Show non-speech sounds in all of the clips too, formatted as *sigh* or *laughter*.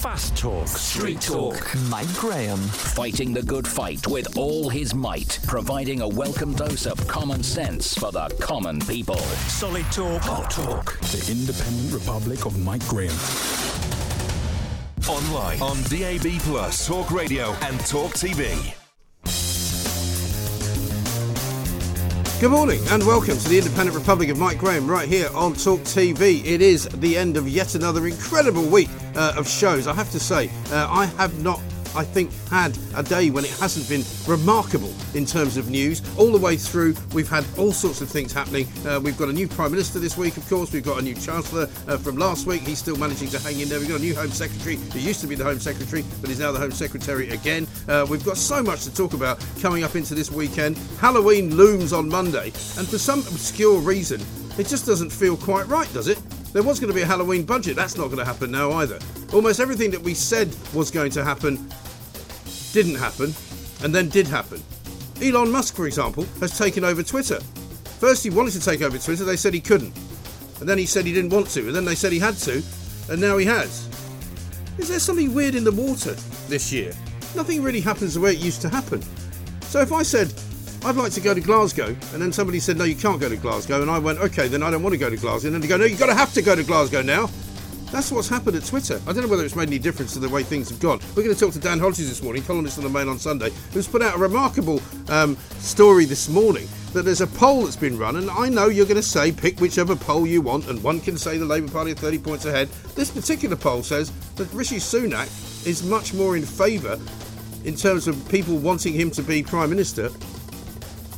Fast Talk. Street Talk. Mike Graham. Fighting the good fight with all his might, providing a welcome dose of common sense for the common people. Solid Talk. Hot Talk. The Independent Republic of Mike Graham. Online on DAB Plus, Talk Radio, and Talk TV. Good morning and welcome to the Independent Republic of Mike Graham right here on Talk TV. It is the end of yet another incredible week uh, of shows. I have to say, uh, I have not I think, had a day when it hasn't been remarkable in terms of news. All the way through, we've had all sorts of things happening. Uh, we've got a new Prime Minister this week, of course. We've got a new Chancellor uh, from last week. He's still managing to hang in there. We've got a new Home Secretary who used to be the Home Secretary, but is now the Home Secretary again. Uh, we've got so much to talk about coming up into this weekend. Halloween looms on Monday, and for some obscure reason, it just doesn't feel quite right, does it? There was going to be a Halloween budget. That's not going to happen now either. Almost everything that we said was going to happen didn't happen, and then did happen. Elon Musk, for example, has taken over Twitter. First, he wanted to take over Twitter, they said he couldn't. And then he said he didn't want to, and then they said he had to, and now he has. Is there something weird in the water this year? Nothing really happens the way it used to happen. So if I said, I'd like to go to Glasgow, and then somebody said, No, you can't go to Glasgow, and I went, Okay, then I don't want to go to Glasgow, and then they go, No, you've got to have to go to Glasgow now. That's what's happened at Twitter. I don't know whether it's made any difference to the way things have gone. We're going to talk to Dan Hodges this morning, columnist on the Mail on Sunday, who's put out a remarkable um, story this morning that there's a poll that's been run, and I know you're going to say pick whichever poll you want, and one can say the Labour Party are 30 points ahead. This particular poll says that Rishi Sunak is much more in favour in terms of people wanting him to be Prime Minister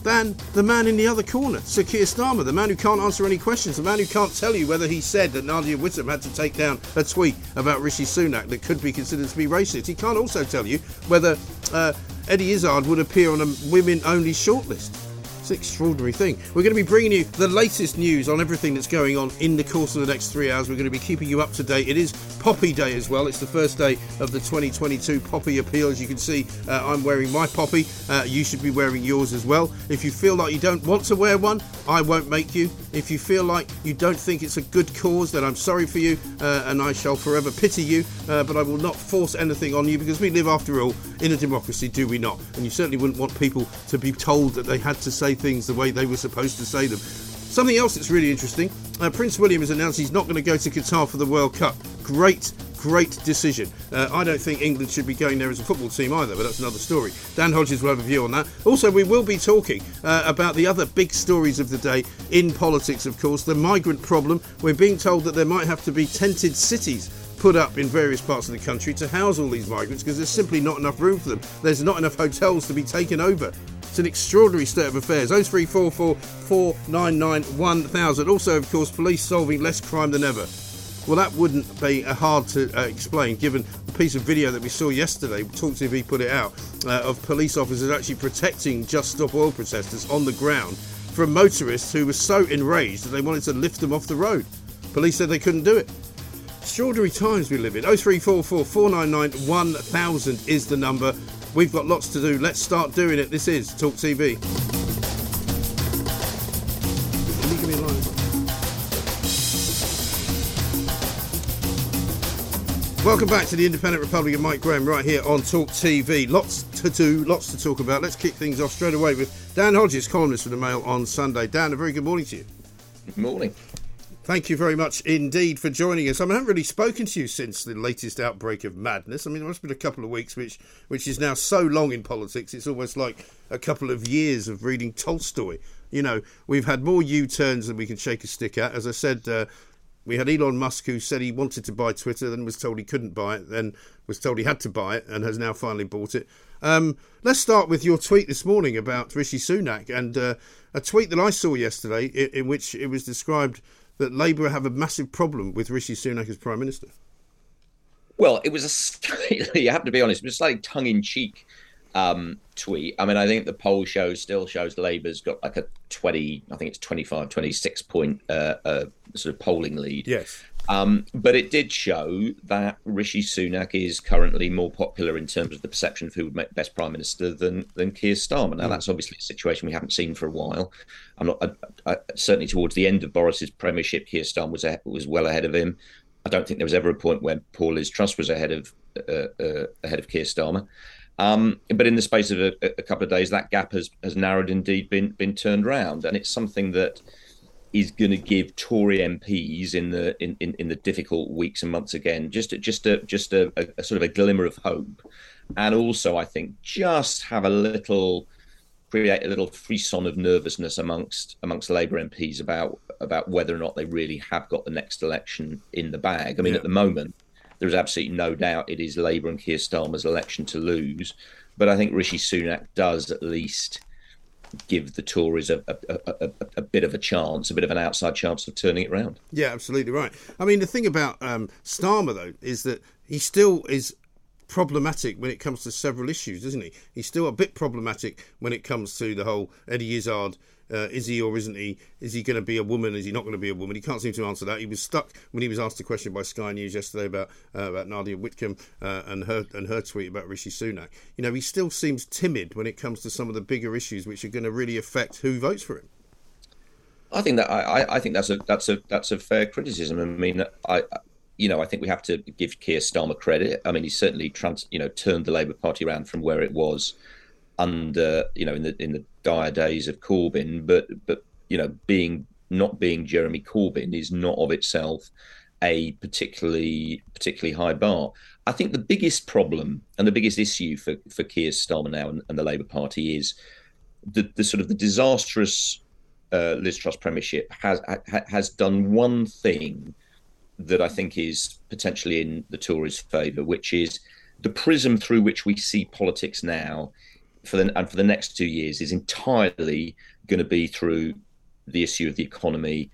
than the man in the other corner, Sir Keir Starmer, the man who can't answer any questions, the man who can't tell you whether he said that Nadia Whittome had to take down a tweet about Rishi Sunak that could be considered to be racist. He can't also tell you whether uh, Eddie Izzard would appear on a women only shortlist. It's an extraordinary thing. We're going to be bringing you the latest news on everything that's going on in the course of the next three hours. We're going to be keeping you up to date. It is Poppy Day as well. It's the first day of the 2022 Poppy Appeal. As you can see, uh, I'm wearing my Poppy. Uh, you should be wearing yours as well. If you feel like you don't want to wear one, I won't make you. If you feel like you don't think it's a good cause, then I'm sorry for you uh, and I shall forever pity you. Uh, but I will not force anything on you because we live, after all, in a democracy, do we not? And you certainly wouldn't want people to be told that they had to say things the way they were supposed to say them. Something else that's really interesting uh, Prince William has announced he's not going to go to Qatar for the World Cup. Great, great decision. Uh, I don't think England should be going there as a football team either, but that's another story. Dan Hodges will have a view on that. Also, we will be talking uh, about the other big stories of the day in politics, of course, the migrant problem. We're being told that there might have to be tented cities put up in various parts of the country to house all these migrants because there's simply not enough room for them. There's not enough hotels to be taken over. It's an extraordinary state of affairs. 0344 499 1000. Also, of course, police solving less crime than ever. Well, that wouldn't be hard to uh, explain given the piece of video that we saw yesterday. Talk TV put it out uh, of police officers actually protecting Just Stop Oil protesters on the ground from motorists who were so enraged that they wanted to lift them off the road. Police said they couldn't do it. Extraordinary times we live in. 0344 499 1000 is the number. We've got lots to do. Let's start doing it. This is Talk TV. Welcome back to the Independent Republic of Mike Graham right here on Talk TV. Lots to do, lots to talk about. Let's kick things off straight away with Dan Hodges, columnist for the Mail on Sunday. Dan, a very good morning to you. Good morning. Thank you very much indeed for joining us. I, mean, I haven't really spoken to you since the latest outbreak of madness. I mean, it must have been a couple of weeks, which which is now so long in politics. It's almost like a couple of years of reading Tolstoy. You know, we've had more U-turns than we can shake a stick at. As I said, uh, we had Elon Musk who said he wanted to buy Twitter, then was told he couldn't buy it, then was told he had to buy it, and has now finally bought it. Um, let's start with your tweet this morning about Rishi Sunak and uh, a tweet that I saw yesterday in, in which it was described that Labour have a massive problem with Rishi Sunak as Prime Minister? Well, it was a slightly, *laughs* you have to be honest, it was slightly tongue in cheek um, tweet. I mean, I think the poll shows still shows Labour's got like a 20, I think it's 25, 26 point uh, uh, sort of polling lead. Yes. Um, but it did show that Rishi Sunak is currently more popular in terms of the perception of who would make best prime minister than than Keir Starmer. Now, mm. that's obviously a situation we haven't seen for a while. I'm not I, I, certainly towards the end of Boris's premiership, Keir Starmer was was well ahead of him. I don't think there was ever a point where Paul Liz Truss was ahead of uh, uh, ahead of Keir Starmer. Um, but in the space of a, a, couple of days, that gap has, has narrowed, indeed been been turned round, and it's something that is going to give Tory MPs in the in, in, in, the difficult weeks and months again just just a just a, a, a, sort of a glimmer of hope, and also I think just have a little create a little frisson of nervousness amongst amongst Labour MPs about about whether or not they really have got the next election in the bag. I mean, yeah. at the moment, there is absolutely no doubt it is Labour and Keir Starmer's election to lose. But I think Rishi Sunak does at least give the Tories a, a, a, a, bit of a chance, a bit of an outside chance of turning it around. Yeah, absolutely right. I mean, the thing about um, Starmer, though, is that he still is problematic when it comes to several issues, isn't he? He's still a bit problematic when it comes to the whole Eddie Izzard uh, is he or isn't he? Is he going to be a woman? Is he not going to be a woman? He can't seem to answer that. He was stuck when he was asked a question by Sky News yesterday about uh, about Nadia Whittome uh, and her and her tweet about Rishi Sunak. You know, he still seems timid when it comes to some of the bigger issues which are going to really affect who votes for him. I think that I, I think that's a that's a that's a fair criticism. I mean, I you know I think we have to give Keir Starmer credit. I mean, he certainly trans you know turned the Labour Party around from where it was under you know in the in the dire days of Corbyn, but but you know being not being Jeremy Corbyn is not of itself a particularly particularly high bar. I think the biggest problem and the biggest issue for for Keir Starmer now and, and the Labour Party is the, the sort of the disastrous uh, Liz Truss premiership has ha, has done one thing that I think is potentially in the Tories' favour, which is the prism through which we see politics now for the and for the next two years is entirely going to be through the issue of the economy,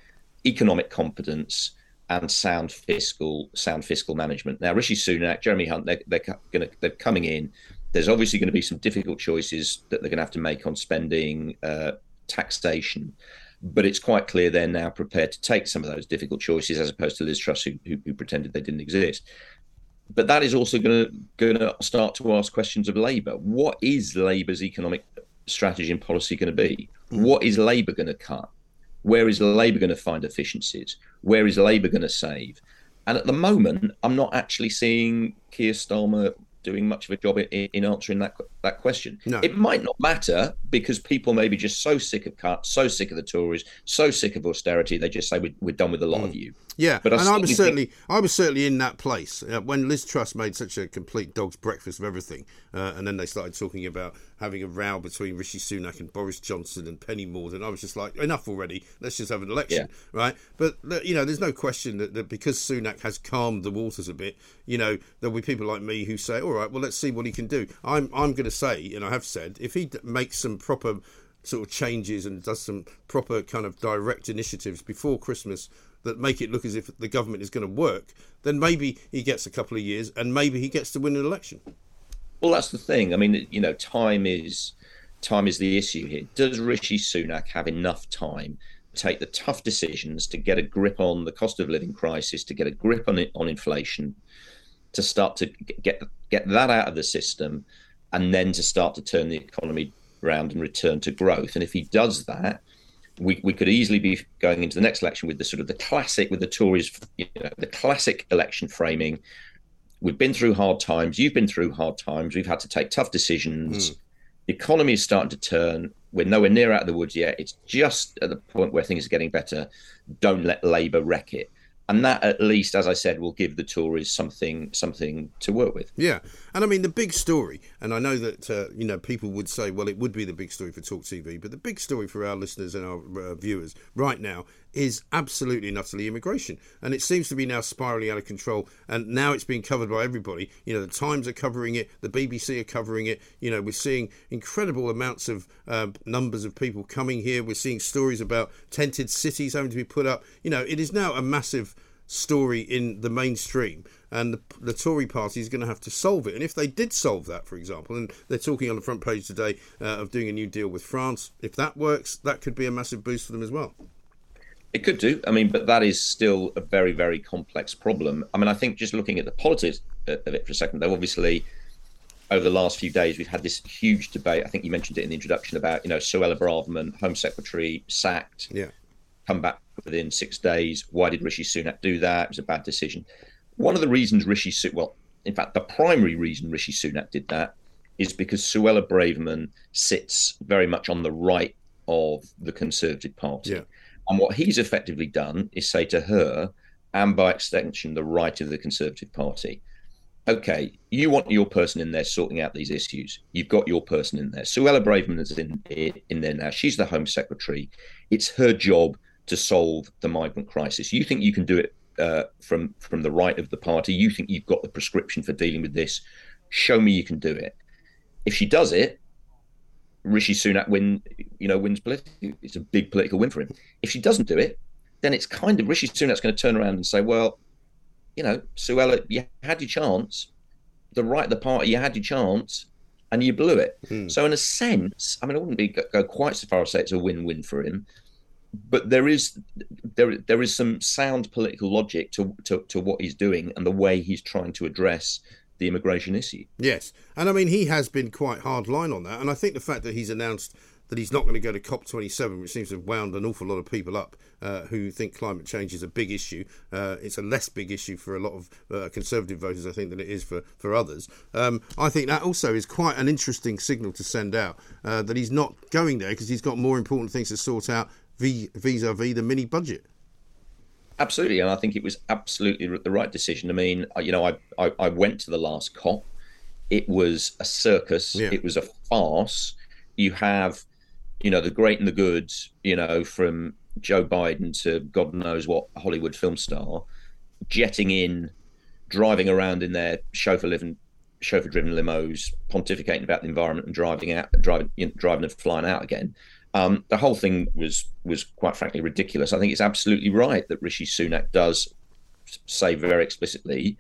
economic competence, and sound fiscal sound fiscal management. Now, Rishi Sunak, Jeremy Hunt, they're, they're going to they're coming in. There's obviously going to be some difficult choices that they're going to have to make on spending, uh, taxation, but it's quite clear they're now prepared to take some of those difficult choices, as opposed to Liz Truss, who, who, who pretended they didn't exist but that is also going to going to start to ask questions of Labour. What is Labour's economic strategy and policy going to be? Mm. What is Labour going to cut? Where is Labour going to find efficiencies? Where is Labour going to save? And at the moment, I'm not actually seeing Keir Starmer doing much of a job in, in answering that that question. No. It might not matter because people may be just so sick of cuts, so sick of the Tories, so sick of austerity, they just say we, are done with a lot mm. of you. Yeah, but I and I was certainly think... I was certainly in that place uh, when Liz Truss made such a complete dog's breakfast of everything, uh, and then they started talking about having a row between Rishi Sunak and Boris Johnson and Penny Mordaunt. I was just like, enough already. Let's just have an election, yeah. right? But you know, there's no question that, that because Sunak has calmed the waters a bit, you know, there'll be people like me who say, all right, well, let's see what he can do. I'm I'm going to say, and I have said, if he makes some proper sort of changes and does some proper kind of direct initiatives before Christmas that make it look as if the government is going to work, then maybe he gets a couple of years and maybe he gets to win an election. Well, that's the thing. I mean, you know, time is time is the issue here. Does Rishi Sunak have enough time to take the tough decisions to get a grip on the cost of living crisis, to get a grip on it, on inflation, to start to get get that out of the system, and then to start to turn the economy around and return to growth? And if he does that, we, we could easily be going into the next election with the sort of the classic with the Tories, you know, the classic election framing. We've been through hard times. You've been through hard times. We've had to take tough decisions. Mm. The economy is starting to turn. We're nowhere near out of the woods yet. It's just at the point where things are getting better. Don't let Labour wreck it and that at least, as I said, will give the Tories something something to work with. Yeah, and I mean the big story, and I know that uh, you know people would say, well, it would be the big story for Talk TV, but the big story for our listeners and our uh, viewers right now is absolutely and utterly immigration, and it seems to be now spiraling out of control, and now it's being covered by everybody. You know, the Times are covering it, the BBC are covering it. You know, we're seeing incredible amounts of uh, numbers of people coming here. We're seeing stories about tented cities having to be put up. You know, it is now a massive story in the mainstream, and the, the, Tory party is going to have to solve it. And if they did solve that, for example, and they're talking on the front page today uh, of doing a new deal with France, if that works, that could be a massive boost for them as well. It could do. I mean, but that is still a very, very complex problem. I mean, I think just looking at the politics of it for a second, though, obviously, over the last few days, we've had this huge debate. I think you mentioned it in the introduction about, you know, Suella Braverman, Home Secretary, sacked. Yeah come back within six days. Why did Rishi Sunak do that? It was a bad decision. One of the reasons Rishi Sunak, well, in fact, the primary reason Rishi Sunak did that is because Suella Braverman sits very much on the right of the Conservative Party. Yeah. And what he's effectively done is say to her, and by extension, the right of the Conservative Party, okay, you want your person in there sorting out these issues. You've got your person in there. Suella Braverman is in in there now. She's the Home Secretary. It's her job to solve the migrant crisis. You think you can do it uh, from from the right of the party? You think you've got the prescription for dealing with this? Show me you can do it. If she does it, Rishi Sunak win, you know, wins politically. It's a big political win for him. If she doesn't do it, then it's kind of Rishi Sunak's going to turn around and say, well, you know, Suella, you had your chance. The right of the party, you had your chance, and you blew it. Hmm. So, in a sense, I mean, I wouldn't be go quite so far as say it's a win-win for him, but there is there there is some sound political logic to, to to what he's doing and the way he's trying to address the immigration issue. Yes, and I mean he has been quite hard line on that, and I think the fact that he's announced that he's not going to go to COP27, which seems to have wound an awful lot of people up uh, who think climate change is a big issue. Uh, it's a less big issue for a lot of uh, Conservative voters, I think, than it is for, for others. Um, I think that also is quite an interesting signal to send out uh, that he's not going there because he's got more important things to sort out vis a vis the mini budget. Absolutely, and I think it was absolutely the right decision. I mean, you know, I I, I went to the last COP. It was a circus. Yeah. It was a farce. You have, you know, the great and the good. You know, from Joe Biden to God knows what Hollywood film star, jetting in, driving around in their chauffeur-driven chauffeur-driven limos, pontificating about the environment and driving out, driving, you know, driving and flying out again. Um, the whole thing was was quite frankly ridiculous. I think it's absolutely right that Rishi Sunak does say very explicitly.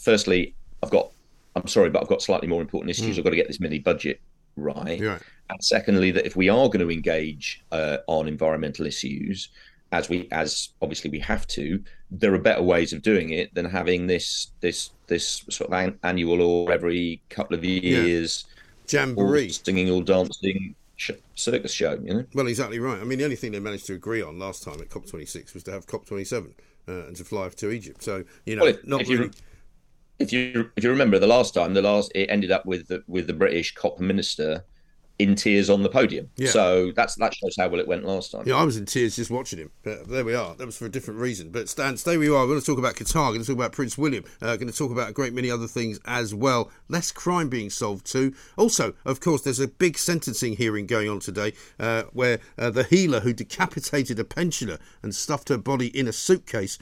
Firstly, I've got I'm sorry, but I've got slightly more important issues. I've got to get this mini budget right. Right. And secondly, that if we are going to engage uh, on environmental issues, as we as obviously we have to, there are better ways of doing it than having this this this sort of an, annual or every couple of years Jamboree. all singing, all dancing sh- circus show. You know. Well, exactly right. I mean, the only thing they managed to agree on last time at COP26 was to have COP27 uh, and to fly to Egypt. So, you know, Well, if- not if you- if you if you remember the last time, the last it ended up with the, with the British COP minister in tears on the podium. Yeah. So that's that shows how well it went last time. Yeah, I was in tears just watching him. But there we are. That was for a different reason. But Dan, stay where you are. We're going to talk about Qatar. We're going to talk about Prince William. Uh, going to talk about a great many other things as well. Less crime being solved too. Also, of course, there's a big sentencing hearing going on today uh, where uh, the healer who decapitated a pensioner and stuffed her body in a suitcase.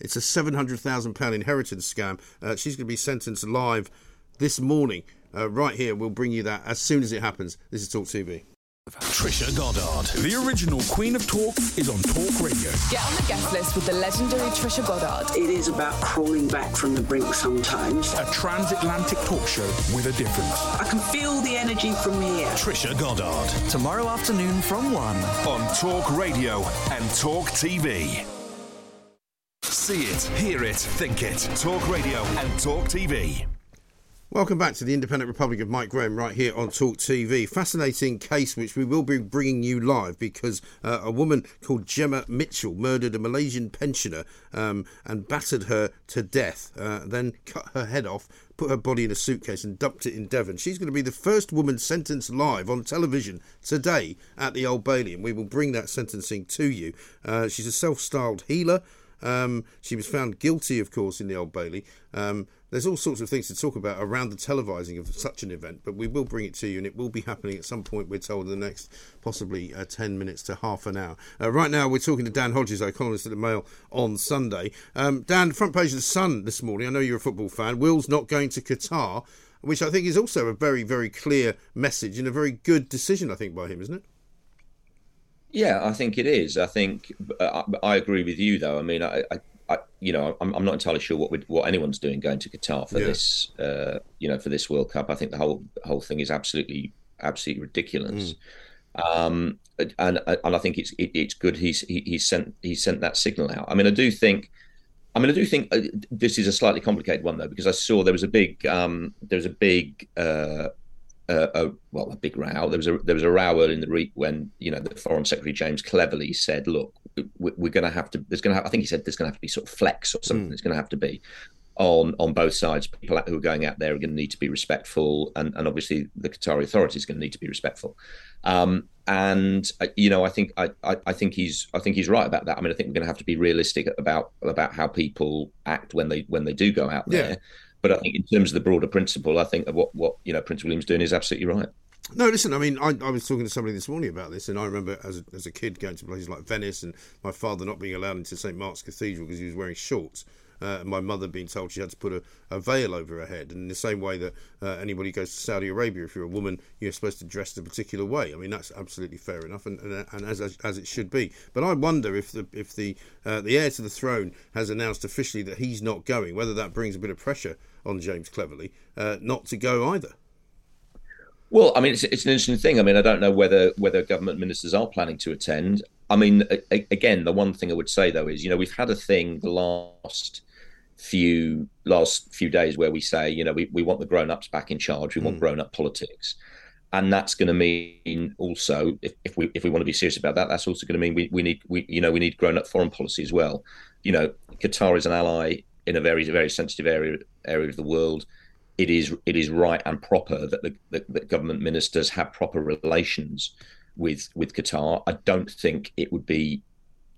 It's a seven hundred thousand pound inheritance scam. Uh, she's going to be sentenced live this morning. Uh, right here, we'll bring you that as soon as it happens. This is Talk TV. Trisha Goddard. The original Queen of Talk is on Talk Radio. Get on the guest list with the legendary Trisha Goddard. It is about crawling back from the brink sometimes. A transatlantic talk show with a difference. I can feel the energy from here. Trisha Goddard. Tomorrow afternoon from 1. On Talk Radio and Talk TV. See it, hear it, think it. Talk Radio and Talk TV. Welcome back to the Independent Republic of Mike Graham right here on Talk TV. Fascinating case which we will be bringing you live because uh, a woman called Gemma Mitchell murdered a Malaysian pensioner um, and battered her to death, uh, then cut her head off, put her body in a suitcase and dumped it in Devon. She's going to be the first woman sentenced live on television today at the Old Bailey, and we will bring that sentencing to you. Uh, she's a self styled healer. Um, she was found guilty, of course, in the Old Bailey. Um, there's all sorts of things to talk about around the televising of such an event, but we will bring it to you, and it will be happening at some point, we're told, in the next possibly uh, 10 minutes to half an hour. Uh, right now, we're talking to Dan Hodges, our columnist at the Mail on Sunday. Um, Dan, front page of the Sun this morning, I know you're a football fan. Will's not going to Qatar, which I think is also a very, very clear message and a very good decision, I think, by him, isn't it? Yeah, I think it is. I think uh, I, I agree with you, though. I mean, I, I, I you know, I'm, I'm not entirely sure what what anyone's doing going to Qatar for Yeah. this, uh, you know, for this World Cup. I think the whole whole thing is absolutely absolutely ridiculous. Um, and and I think it's it, it's good he's he, he's sent he sent that signal out. I mean, I do think. I mean, I do think uh, this is a slightly complicated one though, because I saw there was a big, um, there was a big, uh, uh, a, well, a big row. There was a there was a row early in the week when you know the Foreign Secretary James Cleverly said, "Look, we're going to have to. There's going to. I think he said there's going to have to be sort of flex or something. Mm. It's going to have to be on on both sides. People who are going out there are going to need to be respectful, and, and obviously the Qatari authorities are going to need to be respectful. Um, and uh, you know, I think I, I, I, think he's I think he's right about that. I mean, I think we're going to have to be realistic about about how people act when they when they do go out there. Yeah. But I think in terms of the broader principle, I think what what you know Prince William's doing is absolutely right. No, listen. I mean, I, I, was talking to somebody this morning about this, and I remember as a, as a kid going to places like Venice, and my father not being allowed into St Mark's Cathedral because he was wearing shorts uh, my mother being told she had to put a, a, veil over her head. And in the same way that uh, anybody goes to Saudi Arabia, if you're a woman, you're supposed to dress a particular way. I mean, that's absolutely fair enough, and, and, and as, as, as it should be. But I wonder if the if the uh, the heir to the throne has announced officially that he's not going, whether that brings a bit of pressure on James Cleverly uh, not to go either. Well, I mean, it's, it's an interesting thing. I mean, I don't know whether whether government ministers are planning to attend. I mean, a, again, the one thing I would say though is, you know, we've had a thing the last few last few days where we say, you know, we, we want the grown ups back in charge. We mm. want grown up politics. And that's going to mean also, if, if we if we want to be serious about that, that's also going to mean we, we need we you know we need grown up foreign policy as well. You know, Qatar is an ally in a very very sensitive area area of the world. It is it is right and proper that the that, that government ministers have proper relations with with Qatar. I don't think it would be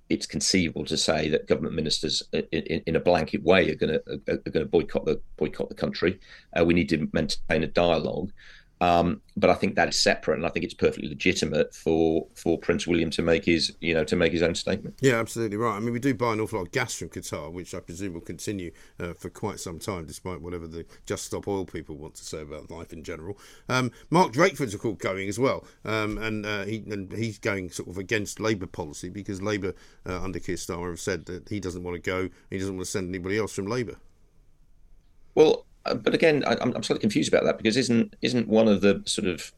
it's conceivable to say that government ministers, in, in a blanket way, are going to are, going to boycott the boycott the country. Uh, we need to maintain a dialogue, um, but I think that is separate, and I think it's perfectly legitimate for for Prince William to make his you know to make his own statement. Yeah, absolutely right. I mean, we do buy an awful lot of gas from Qatar, which I presume will continue uh, for quite some time, despite whatever the Just Stop Oil people want to say about life in general. Um, Mark Drakeford's of course going as well, um, and uh, he and he's going sort of against Labour policy because Labour uh, under Keir Starmer have said that he doesn't want to go, he doesn't want to send anybody else from Labour. Well, but again, I, am slightly confused about that because isn't isn't one of the sort of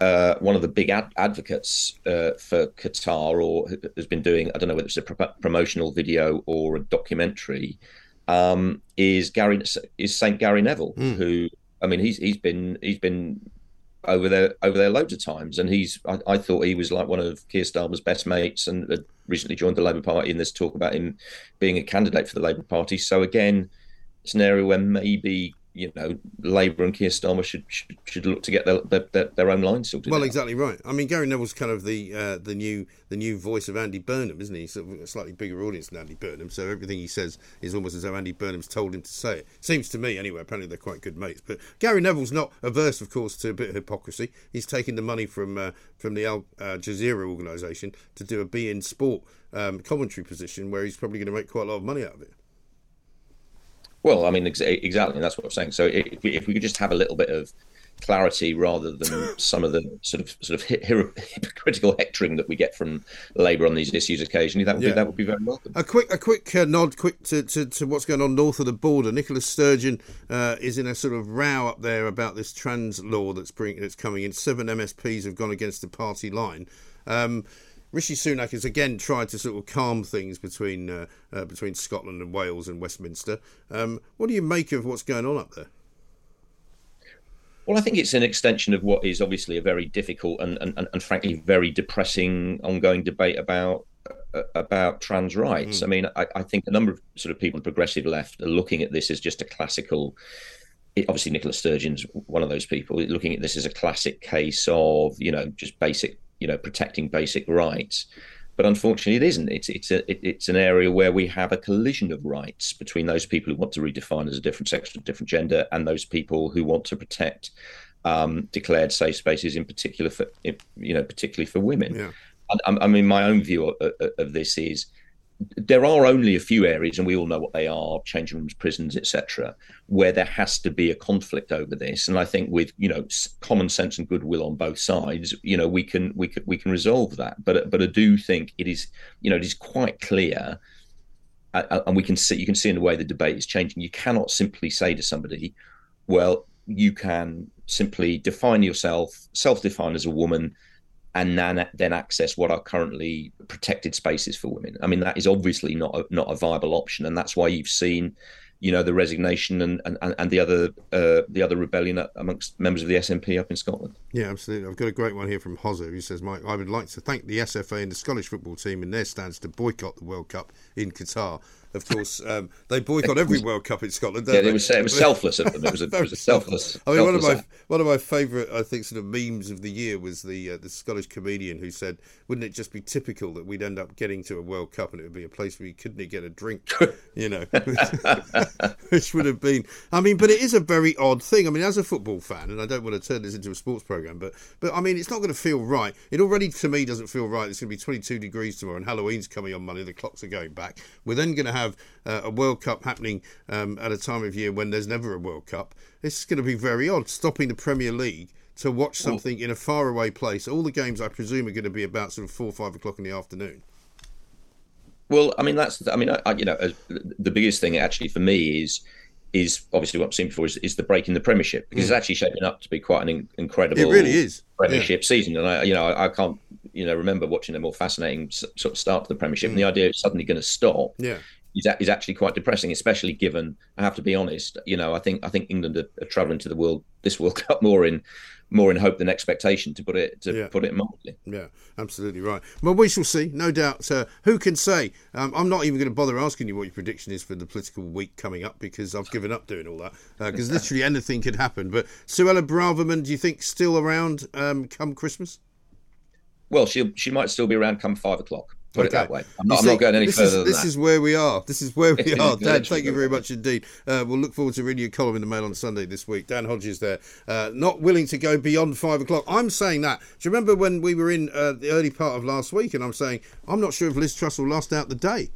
uh, one of the big ad- advocates uh, for Qatar, or has been doing, I don't know whether it's a pro- promotional video or a documentary, um, is Gary is Saint Gary Neville, mm. who I mean he's he's been he's been over there over there loads of times, and he's I, I thought he was like one of Keir Starmer's best mates, and had recently joined the Labour Party. And there's talk about him being a candidate for the Labour Party. So again it's an area where maybe you know Labour and Keir Starmer should should, should look to get their, their, their own line sorted. Well, out. exactly right. I mean, Gary Neville's kind of the uh, the new the new voice of Andy Burnham, isn't he? Sort of a slightly bigger audience than Andy Burnham, so everything he says is almost as though Andy Burnham's told him to say it. Seems to me, anyway. Apparently, they're quite good mates. But Gary Neville's not averse, of course, to a bit of hypocrisy. He's taken the money from uh, from the Al uh, Jazeera organisation to do a beIN Sport um, commentary position, where he's probably going to make quite a lot of money out of it. Well, I mean, ex- exactly. That's what I'm saying. So if we, if we could just have a little bit of clarity rather than *laughs* some of the sort of sort of hypocritical hectoring that we get from Labour on these issues occasionally, that would yeah. be that would be very welcome. A quick a quick uh, nod, quick to, to, to, what's going on north of the border. Nicola Sturgeon uh, is in a sort of row up there about this trans law that's bring, that's coming in. Seven MSPs have gone against the party line. Um, Rishi Sunak has again tried to sort of calm things between uh, uh, between Scotland and Wales and Westminster. Um, what do you make of what's going on up there? Well, I think it's an extension of what is obviously a very difficult and, and, and frankly very depressing ongoing debate about uh, about trans rights. Mm. I mean, I, I, think a number of sort of people on the progressive left are looking at this as just a classical. Obviously, Nicola Sturgeon's one of those people looking at this as a classic case of you know just basic you know protecting basic rights. But unfortunately, it isn't. It's it's a, it, it's an area where we have a collision of rights between those people who want to redefine as a different sex or different gender, and those people who want to protect um, declared safe spaces, in particular for you know particularly for women. Yeah. I, I mean, my own view of, of this is there are only a few areas, and we all know what they are: changing rooms, prisons, etc., where there has to be a conflict over this. And I think with you know common sense and goodwill on both sides, you know we can we can we can resolve that. But but I do think it is you know it is quite clear, and we can see you can see in the way the debate is changing. You cannot simply say to somebody, "Well, you can simply define yourself, self-define as a woman." And then then access what are currently protected spaces for women. I mean, that is obviously not a, not a viable option, and that's why you've seen, you know, the resignation and and, and the other uh, the other rebellion amongst members of the SNP up in Scotland. Yeah, absolutely. I've got a great one here from Hozza who says, Mike, I would like to thank the SFA and the Scottish football team in their stance to boycott the World Cup in Qatar. Of course, um, they boycott every World Cup in Scotland. Yeah, they? it was it was selfless of them. It was a, it was a *laughs* selfless. I mean, one of selfless my one of my favourite, I think, sort of memes of the year was the uh, the Scottish comedian who said, "Wouldn't it just be typical that we'd end up getting to a World Cup and it would be a place where you couldn't get a drink, *laughs* you know?" *laughs* Which would have been, I mean, but it is a very odd thing. I mean, as a football fan, and I don't want to turn this into a sports program, but but I mean, it's not going to feel right. It already to me doesn't feel right. It's going to be 22 degrees tomorrow, and Halloween's coming on Monday. The clocks are going back. We're then going to have uh, a World Cup happening um, at a time of year when there's never a World Cup. It's going to be very odd stopping the Premier League to watch something in a faraway place. All the games, I presume, are going to be about sort of four, five o'clock in the afternoon. Well, I mean, that's, I mean, I, you know, uh, the biggest thing actually for me is, is obviously what I've seen before is, is the break in the Premiership because it's actually shaping up to be quite an in, incredible. It really is. Premiership season, and I, you know, I, I can't, you know, remember watching a more fascinating sort of start to the Premiership, and the idea it's suddenly going to stop. Yeah. Is, a- is actually quite depressing, especially given I have to be honest. You know, I think I think England are, are travelling to the world this World *laughs* Cup more in more in hope than expectation to put it to Yeah. put it mildly. Yeah, absolutely right. Well, we shall see, no doubt. Uh, who can say? Um, I'm not even going to bother asking you what your prediction is for the political week coming up because I've given up doing all that. Because literally anything could happen. But Suella Braverman, do you think still around um, come Christmas? Well, she she might still be around come five o'clock. Put it that way. I'm not, You I'm not going any this further is, This that. is where we are. This is where *laughs* we are. Dan, thank you very much indeed. Uh, we'll look forward to reading your column in the Mail on Sunday this week. Dan Hodges there, uh, not willing to go beyond five o'clock. I'm saying that. Do you remember when we were in uh, the early part of last week and I'm saying, I'm not sure if Liz Truss will last out the day?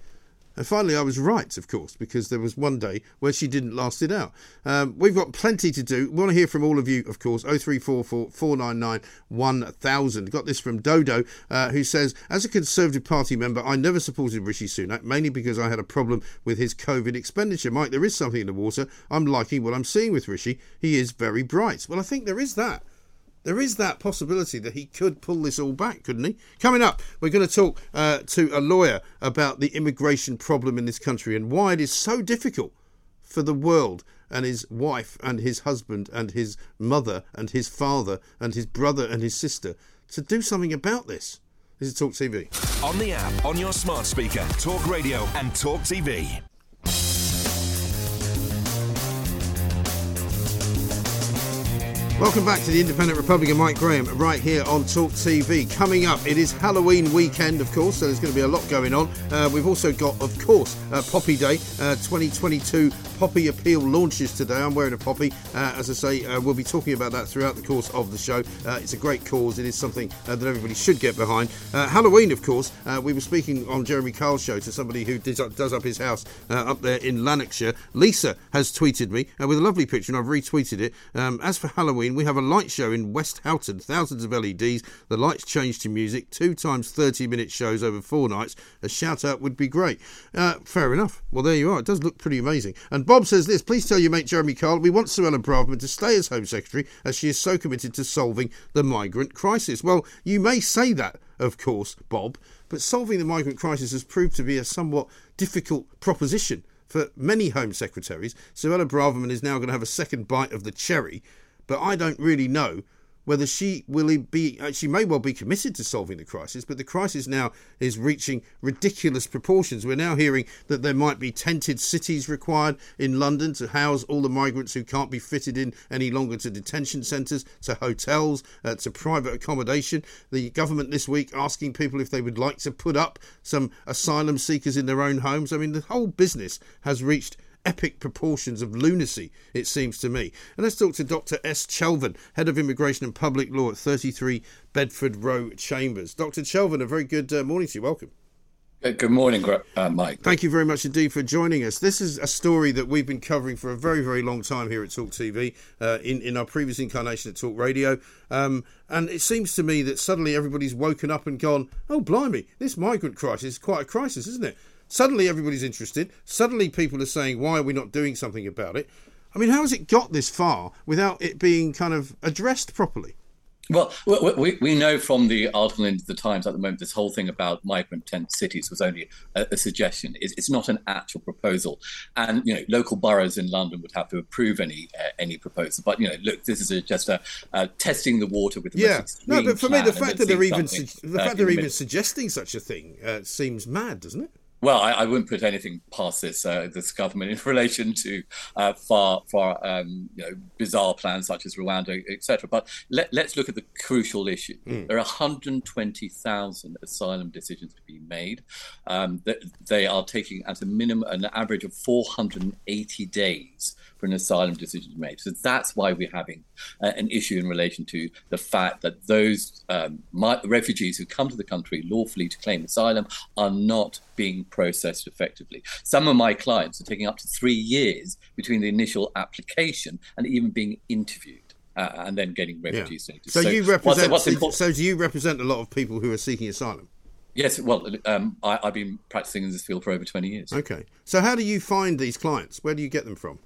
And finally, I was right, of course, because there was one day where she didn't last it out. Um, we've got plenty to do. We want to hear from all of you, of course. 0344 499 1000. Got this from Dodo, uh, who says, As a Conservative Party member, I never supported Rishi Sunak, mainly because I had a problem with his COVID expenditure. Mike, there is something in the water. I'm liking what I'm seeing with Rishi. He is very bright. Well, I think there is that. There is that possibility that he could pull this all back, couldn't he? Coming up, we're going to talk uh, to a lawyer about the immigration problem in this country and why it is so difficult for the world and his wife and his husband and his mother and his father and his brother and his sister to do something about this. This is Talk TV. On the app, on your smart speaker, Talk Radio and Talk TV. Welcome back to the Independent Republican Mike Graham right here on Talk TV. Coming up, it is Halloween weekend, of course, so there's going to be a lot going on. Uh, we've also got, of course, uh, Poppy Day, uh, 2022 Poppy Appeal launches today. I'm wearing a poppy. Uh, as I say, uh, we'll be talking about that throughout the course of the show. Uh, it's a great cause. It is something uh, that everybody should get behind. Uh, Halloween, of course, uh, we were speaking on Jeremy Kyle's show to somebody who does up, does up his house up there in Lanarkshire. Lisa has tweeted me with a lovely picture, and I've retweeted it. Um, as for Halloween, we have a light show in Westhoughton, thousands of LEDs. The lights change to music, two times 30 minute shows over four nights. A shout out would be great. Uh, fair enough. Well, there you are. It does look pretty amazing. And Bob says this please tell your mate Jeremy Kyle we want Suella Braverman to stay as Home Secretary as she is so committed to solving the migrant crisis. Well, you may say that, of course, Bob, but solving the migrant crisis has proved to be a somewhat difficult proposition for many Home Secretaries. Suella Braverman is now going to have a second bite of the cherry, but I don't really know whether she will be uh, she may well be committed to solving the crisis but the crisis now is reaching ridiculous proportions. We're now hearing that there might be tented cities required in London to house all the migrants who can't be fitted in any longer to detention centres to hotels uh, to private accommodation. The government this week asking people if they would like to put up some asylum seekers in their own homes. I mean the whole business has reached epic proportions of lunacy, it seems to me. And let's talk to Dr. S. Chelvan, Head of Immigration and Public Law at 33 Bedford Row Chambers. Dr. Chelvan, a very good uh, morning to you. Welcome. Good morning, uh, Mike. Thank you very much indeed for joining us. This is a story that we've been covering for a very, very long time here at Talk TV, uh, in, in our previous incarnation at Talk Radio. Um, and it seems to me that suddenly everybody's woken up and gone, oh, blimey, this migrant crisis is quite a crisis, isn't it? Suddenly everybody's interested. Suddenly people are saying, why are we not doing something about it? I mean, how has it got this far without it being kind of addressed properly? Well, we, we know from the article in the Times at the moment, this whole thing about migrant tent cities was only a, a suggestion. It's, it's, not an actual proposal, and you know, local boroughs in London would have to approve any uh, any proposal. But you know, look, this is a, just a, uh, testing the water with the yeah. No, but for me, the fact that they're even su- the uh, fact they're even suggesting such a thing uh, seems mad, doesn't it? Well, I, I, wouldn't put anything past this uh, this government *laughs* in relation to uh, far far um, you know, bizarre plans such as Rwanda, etc. But let, us look at the crucial issue. Mm. There are 120,000 asylum decisions to be made. Um, they are taking at a minimum an average of 480 days for an asylum decision to be made. So that's why we're having uh, an issue in relation to the fact that those um, my, refugees who come to the country lawfully to claim asylum are not being processed effectively. Some of my clients are taking up to three years between the initial application and even being interviewed. Uh, and then getting refugee yeah. status. So, so, you represent. What's, what's so do you represent a lot of people who are seeking asylum? Yes, well, um, I, have been practicing in this field for over 20 years. Okay. So, how do you find these clients? Where do you get them from?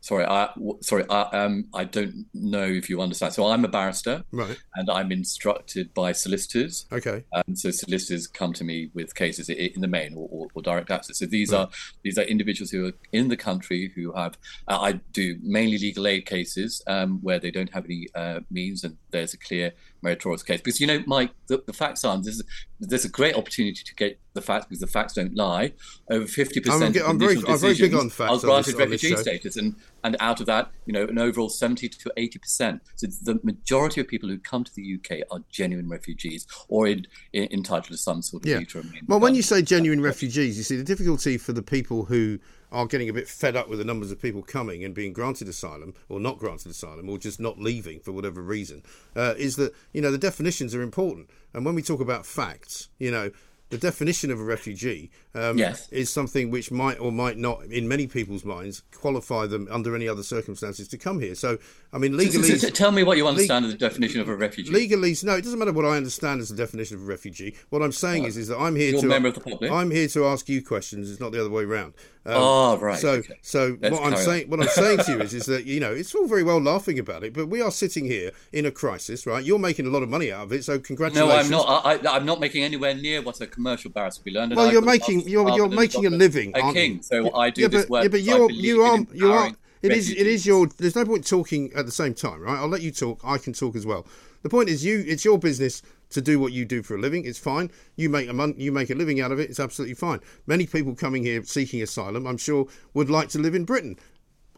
Sorry, I sorry, I, um, I don't know if you understand. So I'm a barrister, right, and I'm instructed by solicitors. Okay, and so solicitors come to me with cases in the main or, or, or direct access. So these right. are these are individuals who are in the country who have. Uh, I do mainly legal aid cases um, where they don't have any uh, means, and there's a clear meritorious case. Because you know, Mike, the, the facts are there's, there's a great opportunity to get the facts because the facts don't lie. Over fifty percent of I'm very, I'm very big on facts. Are granted this, refugee status, and and out of that, you know, an overall seventy to eighty percent. So the majority of people who come to the UK are genuine refugees or in, in, entitled to some sort of yeah. Well, when you say genuine refugees, you see the difficulty for the people who are getting a bit fed up with the numbers of people coming and being granted asylum or not granted asylum or just not leaving for whatever reason uh, is that you know the definitions are important and when we talk about facts you know the definition of a refugee um, yes. is something which might or might not, in many people's minds, qualify them under any other circumstances to come here. So, I mean, legally. Tell me what you understand as the definition of a refugee. Legally, no, it doesn't matter what I understand as the definition of a refugee. What I'm saying is, is that I'm here You're to. Member of the public. I'm here to ask you questions. It's not the other way around. Um, oh right. So, okay. so Let's what I'm saying, what I'm saying to you is, is that you know, it's all very well laughing about it, but we are sitting here in a crisis, right? You're making a lot of money out of it, so congratulations. No, I'm not. I, am not making anywhere near what a commercial barrister would be learned. Well, you're making you're you're making a living, a king. So I do yeah, this but, work. Yeah, but you're you are you are. It is it is your. There's no point talking at the same time, right? I'll let you talk. I can talk as well. The point is, you. It's your business to do what you do for a living. It's fine. You make a you make a living out of it. It's absolutely fine. Many people coming here seeking asylum, I'm sure, would like to live in Britain.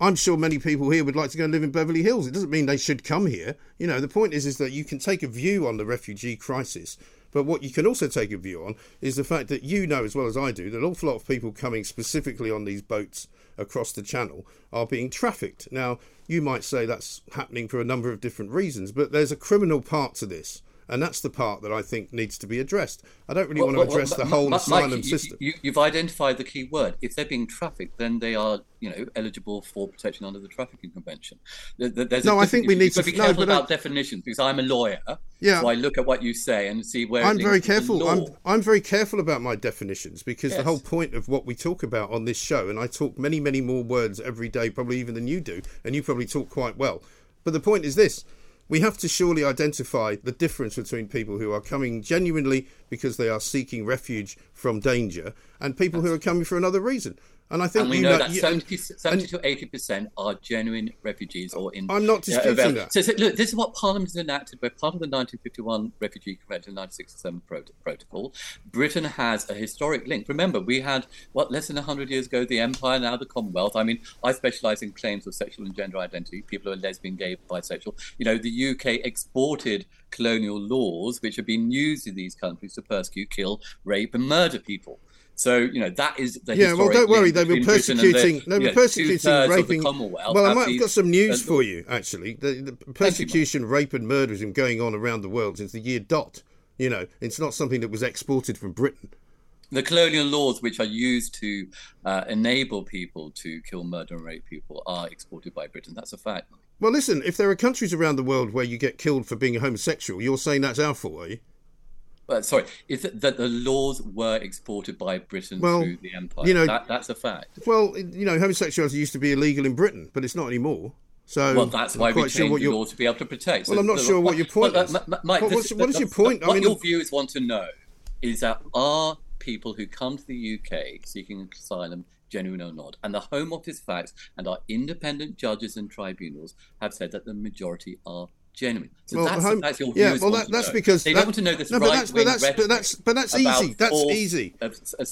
I'm sure many people here would like to go and live in Beverly Hills. It doesn't mean they should come here. You know, the point is is that you can take a view on the refugee crisis but what you can also take a view on is the fact that you know as well as I do that an awful lot of people coming specifically on these boats across the channel are being trafficked. Now, you might say that's happening for a number of different reasons, but there's a criminal part to this. And that's the part that I think needs to be addressed. I don't really well, want to address well, the whole Mike, asylum system. You, have identified the key word. If they're being trafficked, then they are, you know, eligible for protection under the Trafficking Convention. There's no, I think we need to be careful no, about I, definitions because I'm a lawyer. Yeah. So I look at what you say and see where. I'm very careful. I'm I'm very careful about my definitions because yes. the whole point of what we talk about on this show, and I talk many many more words every day, probably even than you do, and you probably talk quite well. But the point is this we have to surely identify the difference between people who are coming genuinely because they are seeking refuge from danger and people who are coming for another reason. And I think and we know, know that 70, 70 to 80% are genuine refugees or in. I'm not disputing uh, that. So, so, look, this is what Parliament has enacted. We're part of the 1951 Refugee Convention, 1967 Protocol. Britain has a historic link. Remember, we had, what, less than 100 years ago, the Empire, now the Commonwealth. I mean, I specialise in claims of sexual and gender identity, people who are lesbian, gay, bisexual. You know, the UK exported colonial laws which have been used in these countries to persecute, kill, rape, and murder people. So you know that is the yeah. Well, don't worry. They were persecuting. The, they were persecuting, raping. Well, I might have got some news for you. Actually, the, the persecution, rape, and murder has been going on around the world since the year dot. You know, it's not something that was exported from Britain. The colonial laws, which are used to uh, enable people to kill, murder, and rape people, are exported by Britain. That's a fact. Well, listen. If there are countries around the world where you get killed for being homosexual, you're saying that's our fault, are you? Uh, sorry, is that the laws were exported by Britain well, through the empire? You know, that, that's a fact. Well, you know, homosexuality used to be illegal in Britain, but it's not anymore. So well, that's why we changed sure the law to be able to protect. Well, I'm not so- sure what your point well, is. uh, Mike, What- this- what is your point? I What mean, your viewers want to know is that are people who come to the UK seeking asylum genuine or not? And the Home Office facts and our independent judges and tribunals have said that the majority are genuine. So Well, that's, home- that's your yeah, well, that- that's because they that- don't want to know this no, but that's- but that's- but that's- but that's easy. That's easy.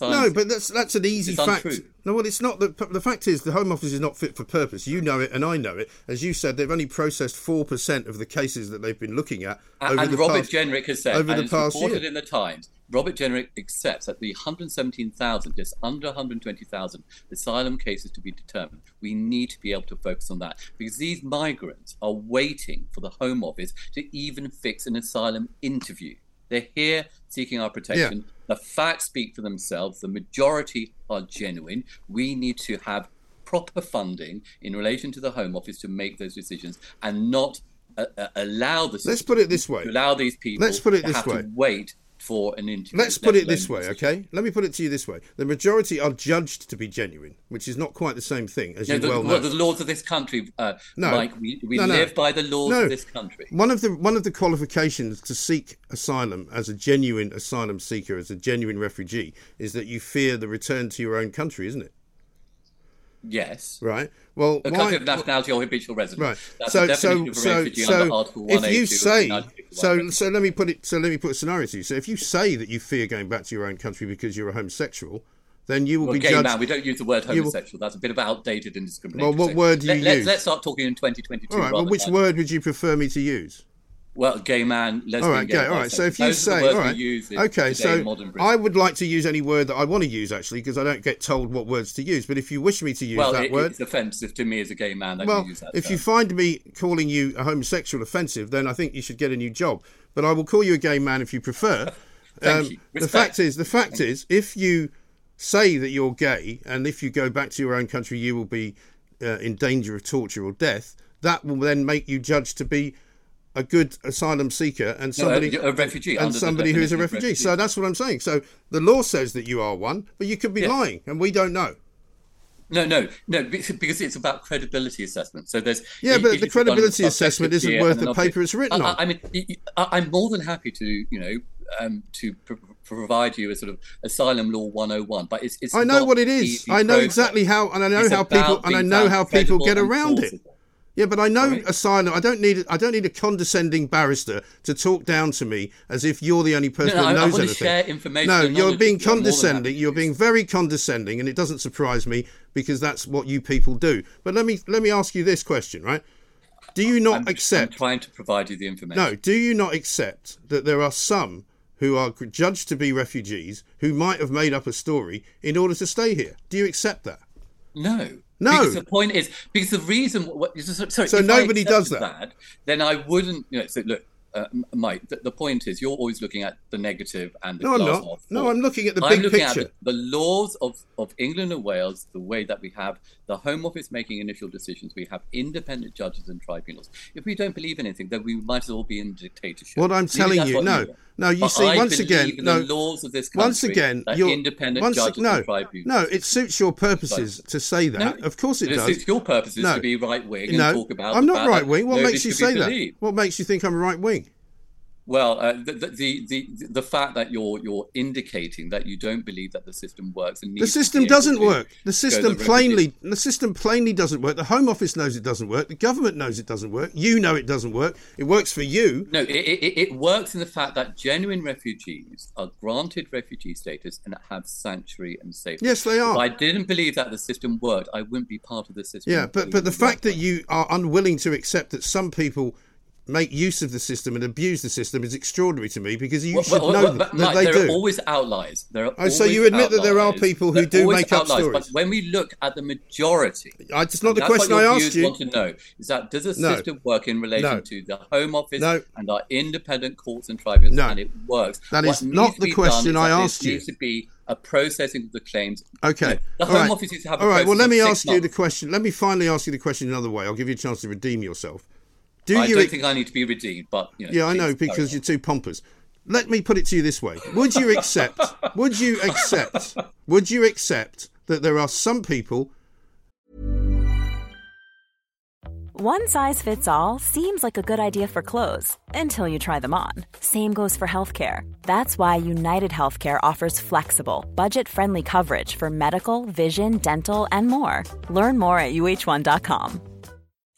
No, but that's that's an easy It's fact. untrue. No, well, it's not. The, the fact is, the Home Office is not fit for purpose. You know it, and I know it. As you said, they've only processed four percent of the cases that they've been looking at And, and Robert past. Jenrick has said, over and the it's past reported year. in the Times, Robert Jenrick accepts that the 117,000, just under 120,000 asylum cases to be determined, we need to be able to focus on that because these migrants are waiting for the Home Office to even fix an asylum interview. They're here seeking our protection. The facts speak for themselves. The majority are genuine. We need to have proper funding in relation to the Home Office to make those decisions and not uh, uh, allow the Let's put it this way. allow these people Let's put it to this way. wait for an interview. Let's put let it this way, okay? Let me put it to you this way: the majority are judged to be genuine, which is not quite the same thing, as No, you the, well know. well, the laws of this country, uh, No. Mike, we, we No, live by the laws of this country. One of the one of the qualifications to seek asylum as a genuine asylum seeker, as a genuine refugee, is that you fear the return to your own country, isn't it? Yes. Right. Well, why- country of nationality or habitual residence. Right. That's so the so of so under so Article if you oh say so so let me put it so let me put a scenario to you. So if you say that you fear going back to your own country because you're a homosexual, then you will Well, be gay judged. man, we don't use the word you will- homosexual. That's a bit of outdated and discriminatory. Well, what word do you Let, let's- use? Let's start talking in 2022. All right. Well, which word would you prefer me to use? Well, gay man, lesbian, all right, gay, gay. All right. So if you say, all right, okay. So. I would like to use any word that I want to use actually, because I don't get told what words to use. But if you wish me to use well, that it- word, it's offensive to me as a gay man that well, you use that if term. you find me calling you a homosexual offensive, then I think you should get a new job. But I will call you a gay man if you prefer. *laughs* Um, Thank you. The fact is, the fact is, if you say that you're gay and if you go back to your own country, you will be uh, in danger of torture or death. That will then make you judged to be a good asylum seeker and No, a- somebody a refugee, and somebody who is a refugee. refugee. So that's what I'm saying. So the law says that you are one, but you could be Yeah. lying, and we don't know. No, no, no, because it's about credibility assessment. So there's Yeah, but the credibility assessment isn't worth the paper it's written I, on. I mean, I'm more than happy to, you know, um, to pr- provide you a sort of asylum law 101, but it's, it's I know what it is. I know process. exactly how, and I know It's how people, and I know how people get around it. Yeah, but I know Sorry? asylum. I don't need. I don't need a condescending barrister to talk down to me as if you're the only person No, no, that I- I knows wanna anything. share information No, you're being with you. I'm more than happy condescending. You're being very condescending, and it doesn't surprise me because that's what you people do. But let me let me ask you this question, right? Do you not I'm, accept? I'm trying to provide you the information. No, do you not accept that there are some who are judged to be refugees who might have made up a story in order to stay here? Do you accept that? No. No. Because the point is, because the reason, what, sorry, So nobody does that. then I wouldn't, you know, so look, uh, Mike, the, the point is you're always looking at the negative and the No, I'm not. No. I'm looking at the I'm big picture. At the, the laws of, of England and Wales, the way that we have the Home Office making initial decisions, we have independent judges and tribunals. If we don't believe anything, then we might as well be in dictatorship. What I'm telling you, what no, no. You But see, I once again, in no. the laws of this country. Once again, you're independent once, judges no, and tribunals. no. It suits your purposes to say that. No, of course, it it does. suits your purposes No. to be right wing and talk about. I'm not right wing. What makes you say that? What makes you think I'm right wing? Well, uh, the, the, the the fact that you're you're indicating that you don't believe that the system works and The system doesn't work. The system plainly, the system plainly doesn't work. The Home Office knows it doesn't work. The government knows it doesn't work. You know it doesn't work. It works for you. No, it, it, it works in the fact that genuine refugees are granted refugee status and have sanctuary and safety. Yes, they are. If I didn't believe that the system worked, I wouldn't be part of the system. Yeah, but but the fact that you are unwilling to accept that some people make use of the system and abuse the system is extraordinary to me because you Well, should well, know well, that, that they there do. are always outliers. There are Oh, so you admit that there are people who There do make up outliers, stories. But when we look at the majority, I, it's not the question I asked you. want to know is that does the No. system work in relation No. to the Home Office No. and our independent courts and tribunals? No. And it works. That What is not the question I asked you. needs to be a processing of the claims. Okay. Know, the All Home right. Office needs to have. a All right. Well, let me ask you the question. Let me finally ask you the question another way. I'll give you a chance to redeem yourself. Do I you? don't think I need to be redeemed, but you know, yeah, I know because you're too pompous. Let me put it to you this way: Would you accept? *laughs* would you accept? Would you accept that there are some people One size fits all seems like a good idea for clothes until you try them on. Same goes for healthcare. That's why United Healthcare offers flexible, budget friendly coverage for medical, vision, dental, and more. Learn more at uh1.com.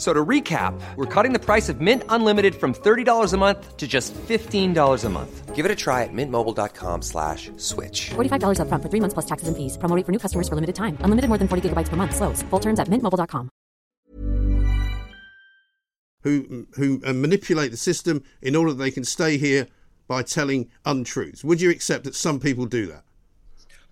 So to recap, we're cutting the price of Mint Unlimited from $30 a month to just $15 a month. Give it a try at mintmobile.com slash switch. $45 up front for three months plus taxes and fees. Promoting for new customers for limited time. Unlimited more than 40 gigabytes per month. Slows. Full terms at mintmobile.com. Who, who uh, manipulate the system in order that they can stay here by telling untruths. Would you accept that some people do that?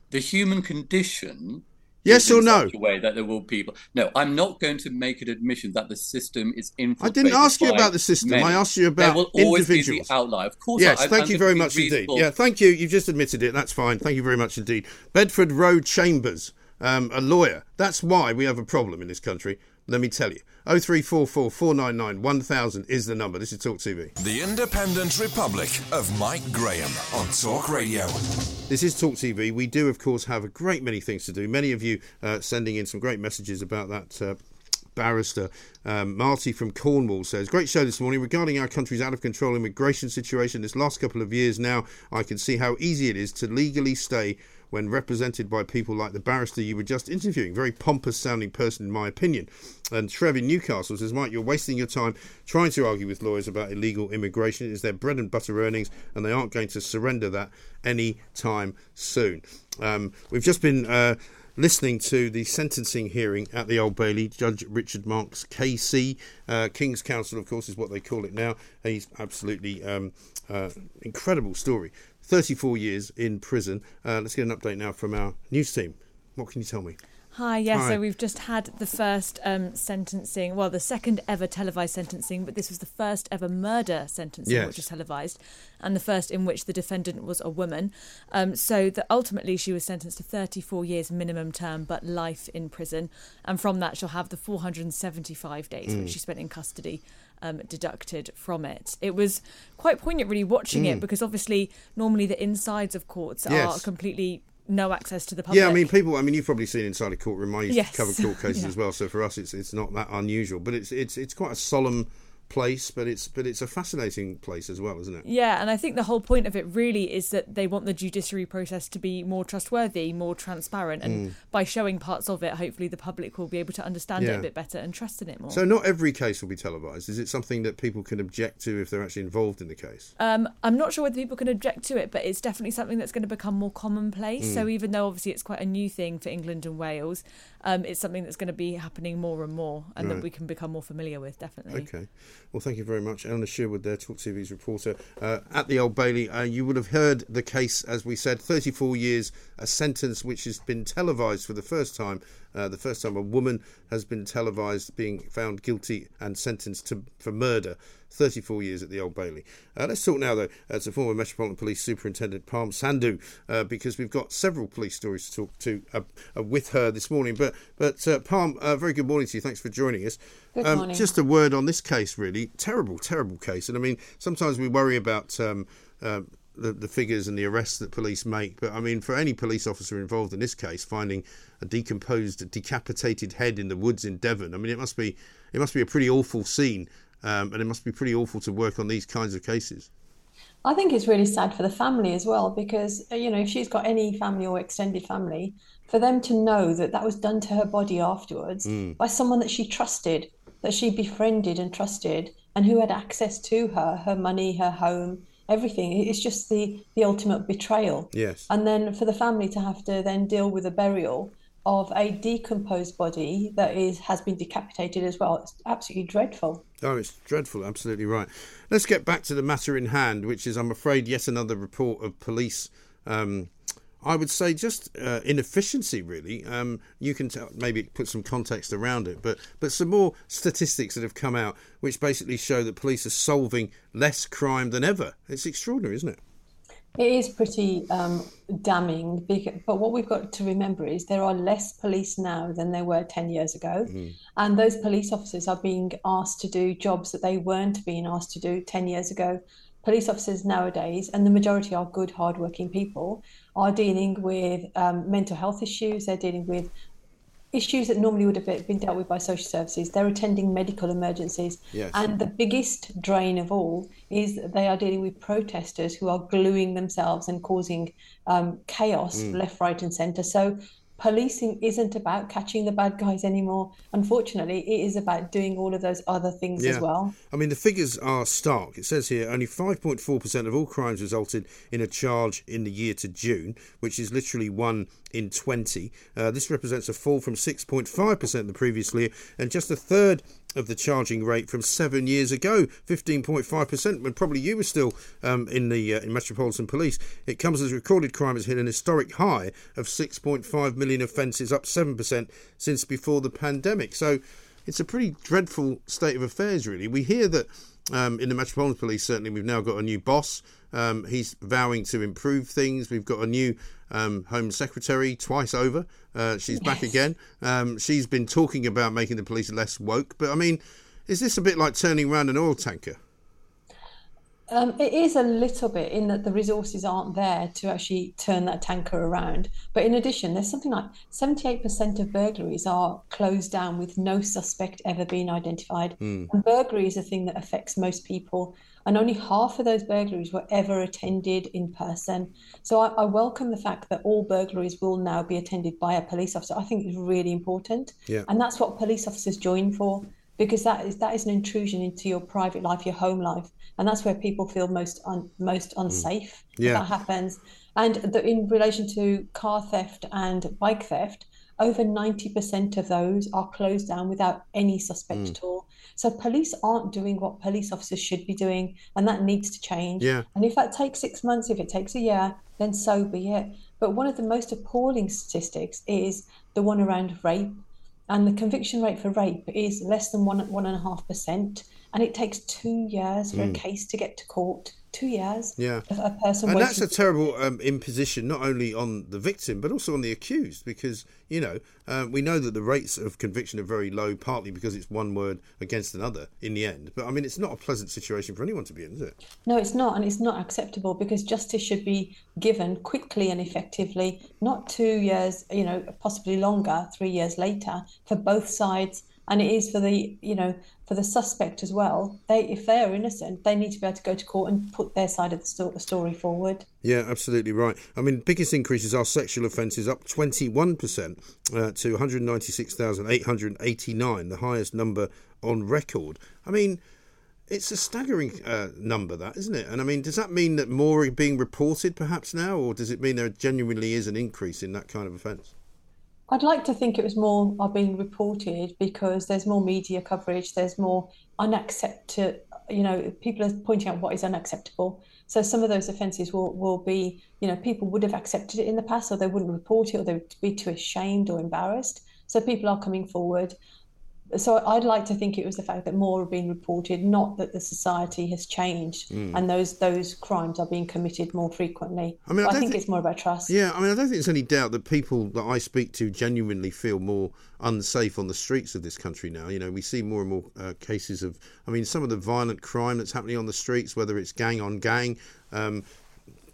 The human condition Yes or no? Way that there will people. No, I'm not going to make an admission that the system is I didn't ask you about the system. many. I asked you about there will always individuals. Be the outlier. Of course. Yes, I, thank I'm you very much indeed. Yeah, thank you. You've just admitted it. That's fine. Thank you very much indeed. Bedford Row Chambers, um, a lawyer. That's why we have a problem in this country. Let me tell you. 0344 499 1000 is the number. This is Talk TV. The Independent Republic of Mike Graham on Talk Radio. This is Talk TV. We do, of course, have a great many things to do. Many of you uh, sending in some great messages about that. Uh, barrister um, Marty from Cornwall says, Great show this morning regarding our country's out of control immigration situation. This last couple of years now, I can see how easy it is to legally stay when represented by people like the barrister you were just interviewing. Very pompous sounding person, in my opinion. And Trev in Newcastle says, Mike, you're wasting your time trying to argue with lawyers about illegal immigration. It is their bread and butter earnings, and they aren't going to surrender that any time soon. Um, we've just been. Uh, listening to the sentencing hearing at the Old Bailey. Judge Richard Marks, KC, uh, King's Counsel, of course, is what they call it now. He's absolutely um, uh, incredible story. 34 years in prison. Uh, let's get an update now from our news team. What can you tell me? Hi, yeah, Hi. so we've just had the first um, sentencing, well, the second ever televised sentencing, but this was the first ever murder sentencing Yes. which was televised, and the first in which the defendant was a woman. Um, so that ultimately she was sentenced to 34 years minimum term, but life in prison, and from that she'll have the 475 days Mm. which she spent in custody. Um, deducted from it. It was quite poignant, really, watching Mm. it because obviously, normally the insides of courts are completely no access to the public. Yeah, I mean, people. I mean, you've probably seen inside a courtroom. I used Yes. to cover court *laughs* cases Yeah. as well, so for us, it's it's not that unusual. But it's it's it's quite a solemn place, but it's but it's a fascinating place as well, isn't it? Yeah, and I think the whole point of it really is that they want the judiciary process to be more trustworthy, more transparent, and Mm. by showing parts of it, hopefully the public will be able to understand it a bit better and trust in it more. So not every case will be televised. Is it something that people can object to if they're actually involved in the case? Um, I'm not sure whether people can object to it, but it's definitely something that's going to become more commonplace. Mm. So even though obviously it's quite a new thing for England and Wales, um, it's something that's going to be happening more and more, and Right. that we can become more familiar with. Definitely. Okay. Well, thank you very much. Eleanor Sherwood there, Talk TV's reporter. Uh, at the Old Bailey, uh, you would have heard the case, as we said, 34 years, a sentence which has been televised for the first time. Uh, the first time a woman has been televised being found guilty and sentenced to for murder. 34 years at the Old Bailey. Uh, let's talk now, though, uh, to former Metropolitan Police Superintendent Parm Sandhu, uh, because we've got several police stories to talk to uh, uh, with her this morning. But, but uh, Parm, uh, very good morning to you. Thanks for joining us. Good Um, morning. Just a word on this case, really. Terrible, terrible case. And I mean, sometimes we worry about um, the, the figures and the arrests that police make. But I mean, for any police officer involved in this case, finding a decomposed, decapitated head in the woods in Devon, I mean, it must be it must be a pretty awful scene, um, and it must be pretty awful to work on these kinds of cases. I think it's really sad for the family as well because uh, you know if she's got any family or extended family, for them to know that that was done to her body afterwards Mm. by someone that she trusted, that she befriended and trusted, and who had access to her, her money, her home, everything. It's just the the ultimate betrayal. Yes. And then for the family to have to then deal with the burial of a decomposed body that is has been decapitated as well. It's absolutely dreadful. Oh, it's dreadful. Absolutely right. Let's get back to the matter in hand, which is, I'm afraid, yet another report of police. Um, I would say just uh, inefficiency, really. Um, you can tell, maybe put some context around it, but but some more statistics that have come out, which basically show that police are solving less crime than ever. It's extraordinary, isn't it? It is pretty um, damning, but what we've got to remember is there are less police now than there were 10 years ago. Mm-hmm. And those police officers are being asked to do jobs that they weren't being asked to do 10 years ago. Police officers nowadays, and the majority are good, hardworking people, are dealing with um, mental health issues, they're dealing with issues that normally would have been dealt with by social services. They're attending medical emergencies. Yes. And the biggest drain of all is that they are dealing with protesters who are gluing themselves and causing um, chaos mm. left, right, and centre. So policing isn't about catching the bad guys anymore. Unfortunately, it is about doing all of those other things yeah. as well. I mean, the figures are stark. It says here only 5.4% of all crimes resulted in a charge in the year to June, which is literally one in 20. Uh, this represents a fall from 6.5% the previous year and just a third of the charging rate from seven years ago, 15.5%, when probably you were still um, in the uh, in Metropolitan Police. It comes as recorded crime has hit an historic high of 6.5 million offences, up 7% since before the pandemic. So it's a pretty dreadful state of affairs, really. We hear that um, in the Metropolitan Police, certainly, we've now got a new boss. Um, he's vowing to improve things. We've got a new um, Home Secretary twice over. Uh, she's yes. back again. Um, she's been talking about making the police less woke. But I mean, is this a bit like turning around an oil tanker? Um, it is a little bit in that the resources aren't there to actually turn that tanker around. But in addition, there's something like 78% of burglaries are closed down with no suspect ever being identified. Mm. And burglary is a thing that affects most people. And only half of those burglaries were ever attended in person. So I, I welcome the fact that all burglaries will now be attended by a police officer. I think it's really important. Yeah. And that's what police officers join for because that is that is an intrusion into your private life, your home life, and that's where people feel most un, most Hmm. unsafe. Yeah. that happens. And the, in relation to car theft and bike theft, over ninety percent of those are closed down without any suspect Mm. at all. So police aren't doing what police officers should be doing, and that needs to change. Yeah. And if that takes six months, if it takes a year, then so be it. But one of the most appalling statistics is the one around rape and the conviction rate for rape is less than one one and a half percent, and it takes two years for Mm. a case to get to court. Two years. Yeah. A person. and that's a terrible um, imposition, not only on the victim but also on the accused, because you know um, we know that the rates of conviction are very low, partly because it's one word against another in the end. But I mean, it's not a pleasant situation for anyone to be in, is it? No, it's not, and it's not acceptable because justice should be given quickly and effectively, not two years, you know, possibly longer, three years later, for both sides. And it is for the, you know, for the suspect as well. They, if they are innocent, they need to be able to go to court and put their side of the sto- story forward. Yeah, absolutely right. I mean, biggest increases are sexual offences up 21% uh, to 196,889, the highest number on record. I mean, it's a staggering uh, number, that isn't it? And I mean, does that mean that more are being reported perhaps now, or does it mean there genuinely is an increase in that kind of offence? I'd like to think it was more are being reported because there's more media coverage, there's more unacceptable, you know, people are pointing out what is unacceptable. So some of those offences will, will be, you know, people would have accepted it in the past or they wouldn't report it or they would be too ashamed or embarrassed. So people are coming forward. So I'd like to think it was the fact that more are being reported, not that the society has changed Mm. and those those crimes are being committed more frequently. I mean, I I, don't think it's more about trust. Yeah, I mean, I don't think there's any doubt that people that I speak to genuinely feel more unsafe on the streets of this country now. You know, we see more and more uh, cases of, I mean, some of the violent crime that's happening on the streets, whether it's gang on gang. Um,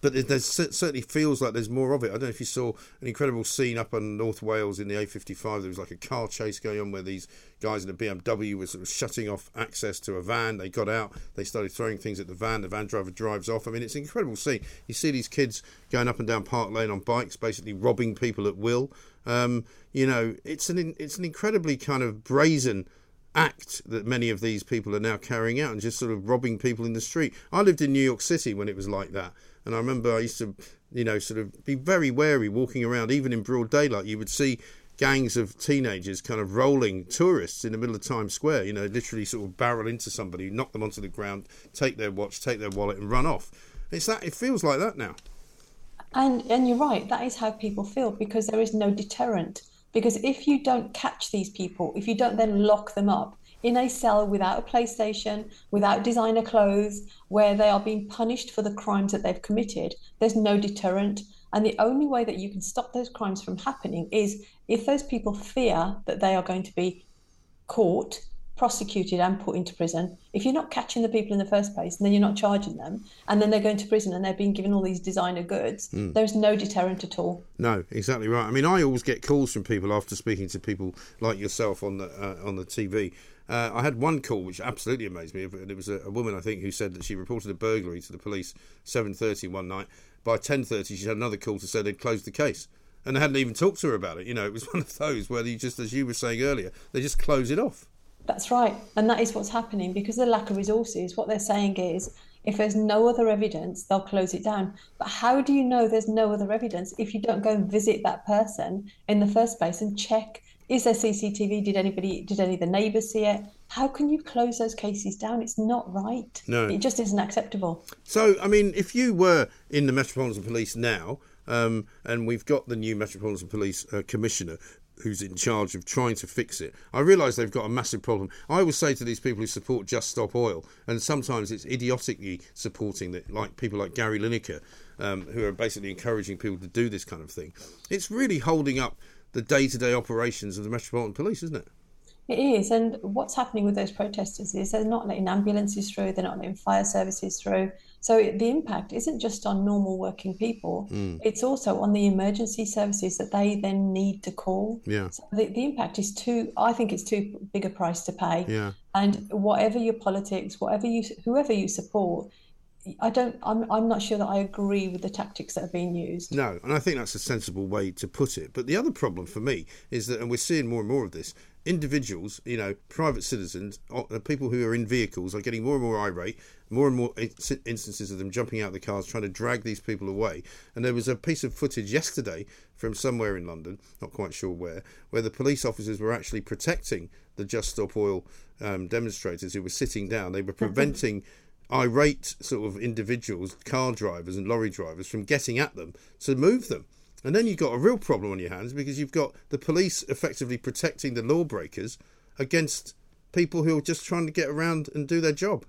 but there certainly feels like there's more of it. I don't know if you saw an incredible scene up in North Wales in the A55. There was like a car chase going on where these guys in a BMW were sort of shutting off access to a van. They got out, they started throwing things at the van. The van driver drives off. I mean, it's an incredible scene. You see these kids going up and down Park Lane on bikes, basically robbing people at will. Um, you know, it's an it's an incredibly kind of brazen act that many of these people are now carrying out and just sort of robbing people in the street. I lived in New York City when it was like that. And I remember I used to, you know, sort of be very wary walking around, even in broad daylight. You would see gangs of teenagers kind of rolling tourists in the middle of Times Square. You know, literally sort of barrel into somebody, knock them onto the ground, take their watch, take their wallet, and run off. It's that. It feels like that now. And and you're right. That is how people feel because there is no deterrent. Because if you don't catch these people, if you don't then lock them up in a cell without a PlayStation, without designer clothes, where they are being punished for the crimes that they've committed, there's no deterrent. And the only way that you can stop those crimes from happening is if those people fear that they are going to be caught, prosecuted, and put into prison. If you're not catching the people in the first place, and then you're not charging them, and then they're going to prison and they're being given all these designer goods, Mm. there's no deterrent at all. No, exactly right. I mean, I always get calls from people after speaking to people like yourself on the uh, on the TV. Uh, I had one call which absolutely amazed me. And it was a, a woman, I think, who said that she reported a burglary to the police seven thirty one night. By ten thirty, she had another call to say they'd closed the case, and they hadn't even talked to her about it. You know, it was *laughs* one of those where you just, as you were saying earlier, they just close it off. That's right. And that is what's happening because of the lack of resources. What they're saying is if there's no other evidence, they'll close it down. But how do you know there's no other evidence if you don't go and visit that person in the first place and check is there CCTV? Did anybody, did any of the neighbours see it? How can you close those cases down? It's not right. No. It just isn't acceptable. So, I mean, if you were in the Metropolitan Police now, um, and we've got the new Metropolitan Police uh, Commissioner who's in charge of trying to fix it, I realise they've got a massive problem. I always say to these people who support Just Stop Oil, and sometimes it's idiotically supporting that, like people like Gary Lineker, um, who are basically encouraging people to do this kind of thing. It's really holding up the day-to-day operations of the Metropolitan Police, isn't it? It is. And what's happening with those protesters is they're not letting ambulances through, they're not letting fire services through. So the impact isn't just on normal working people, Mm. it's also on the emergency services that they then need to call. Yeah. So the, the impact is too, I think it's too big a price to pay. Yeah. And whatever your politics, whatever you, whoever you support, I don't, I'm, I'm not sure that I agree with the tactics that are being used. No, and I think that's a sensible way to put it. But the other problem for me is that, and we're seeing more and more of this, individuals, you know, private citizens, the people who are in vehicles are getting more and more irate, more and more instances of them jumping out of the cars trying to drag these people away. And there was a piece of footage yesterday from somewhere in London, not quite sure where, where the police officers were actually protecting the Just Stop Oil um, demonstrators who were sitting down. They were preventing irate sort of individuals, car drivers and lorry drivers, from getting at them to move them. And then you've got a real problem on your hands because you've got the police effectively protecting the lawbreakers against people who are just trying to get around and do their job.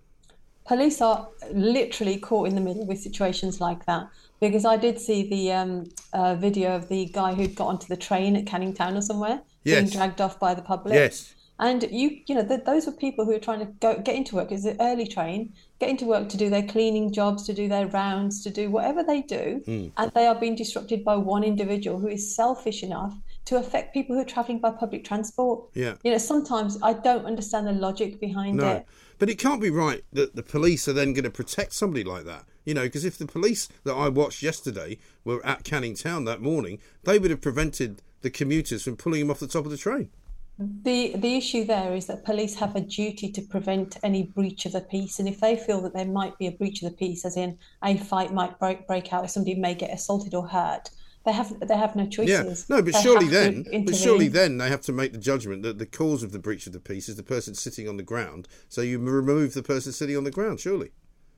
police are literally caught in the middle with situations like that because I did see the um, uh, video of the guy who'd got onto the train at Canning Town or somewhere being dragged off by the public. Yes. And you, you know, th- those were people who are trying to go get into work. It's an early train, get into work to do their cleaning jobs, to do their rounds, to do whatever they do, Mm. and they are being disrupted by one individual who is selfish enough to affect people who are travelling by public transport. Yeah. You know, sometimes I don't understand the logic behind No. it. But it can't be right that the police are then going to protect somebody like that. You know, because if the police that I watched yesterday were at Canning Town that morning, they would have prevented the commuters from pulling him off the top of the train. The the issue there is that police have a duty to prevent any breach of the peace, and if they feel that there might be a breach of the peace, as in a fight might break break out, or somebody may get assaulted or hurt, they have they have no choices. Yeah, no, but They surely then, but surely then they have to make the judgment that the cause of the breach of the peace is the person sitting on the ground. So you remove the person sitting on the ground, surely.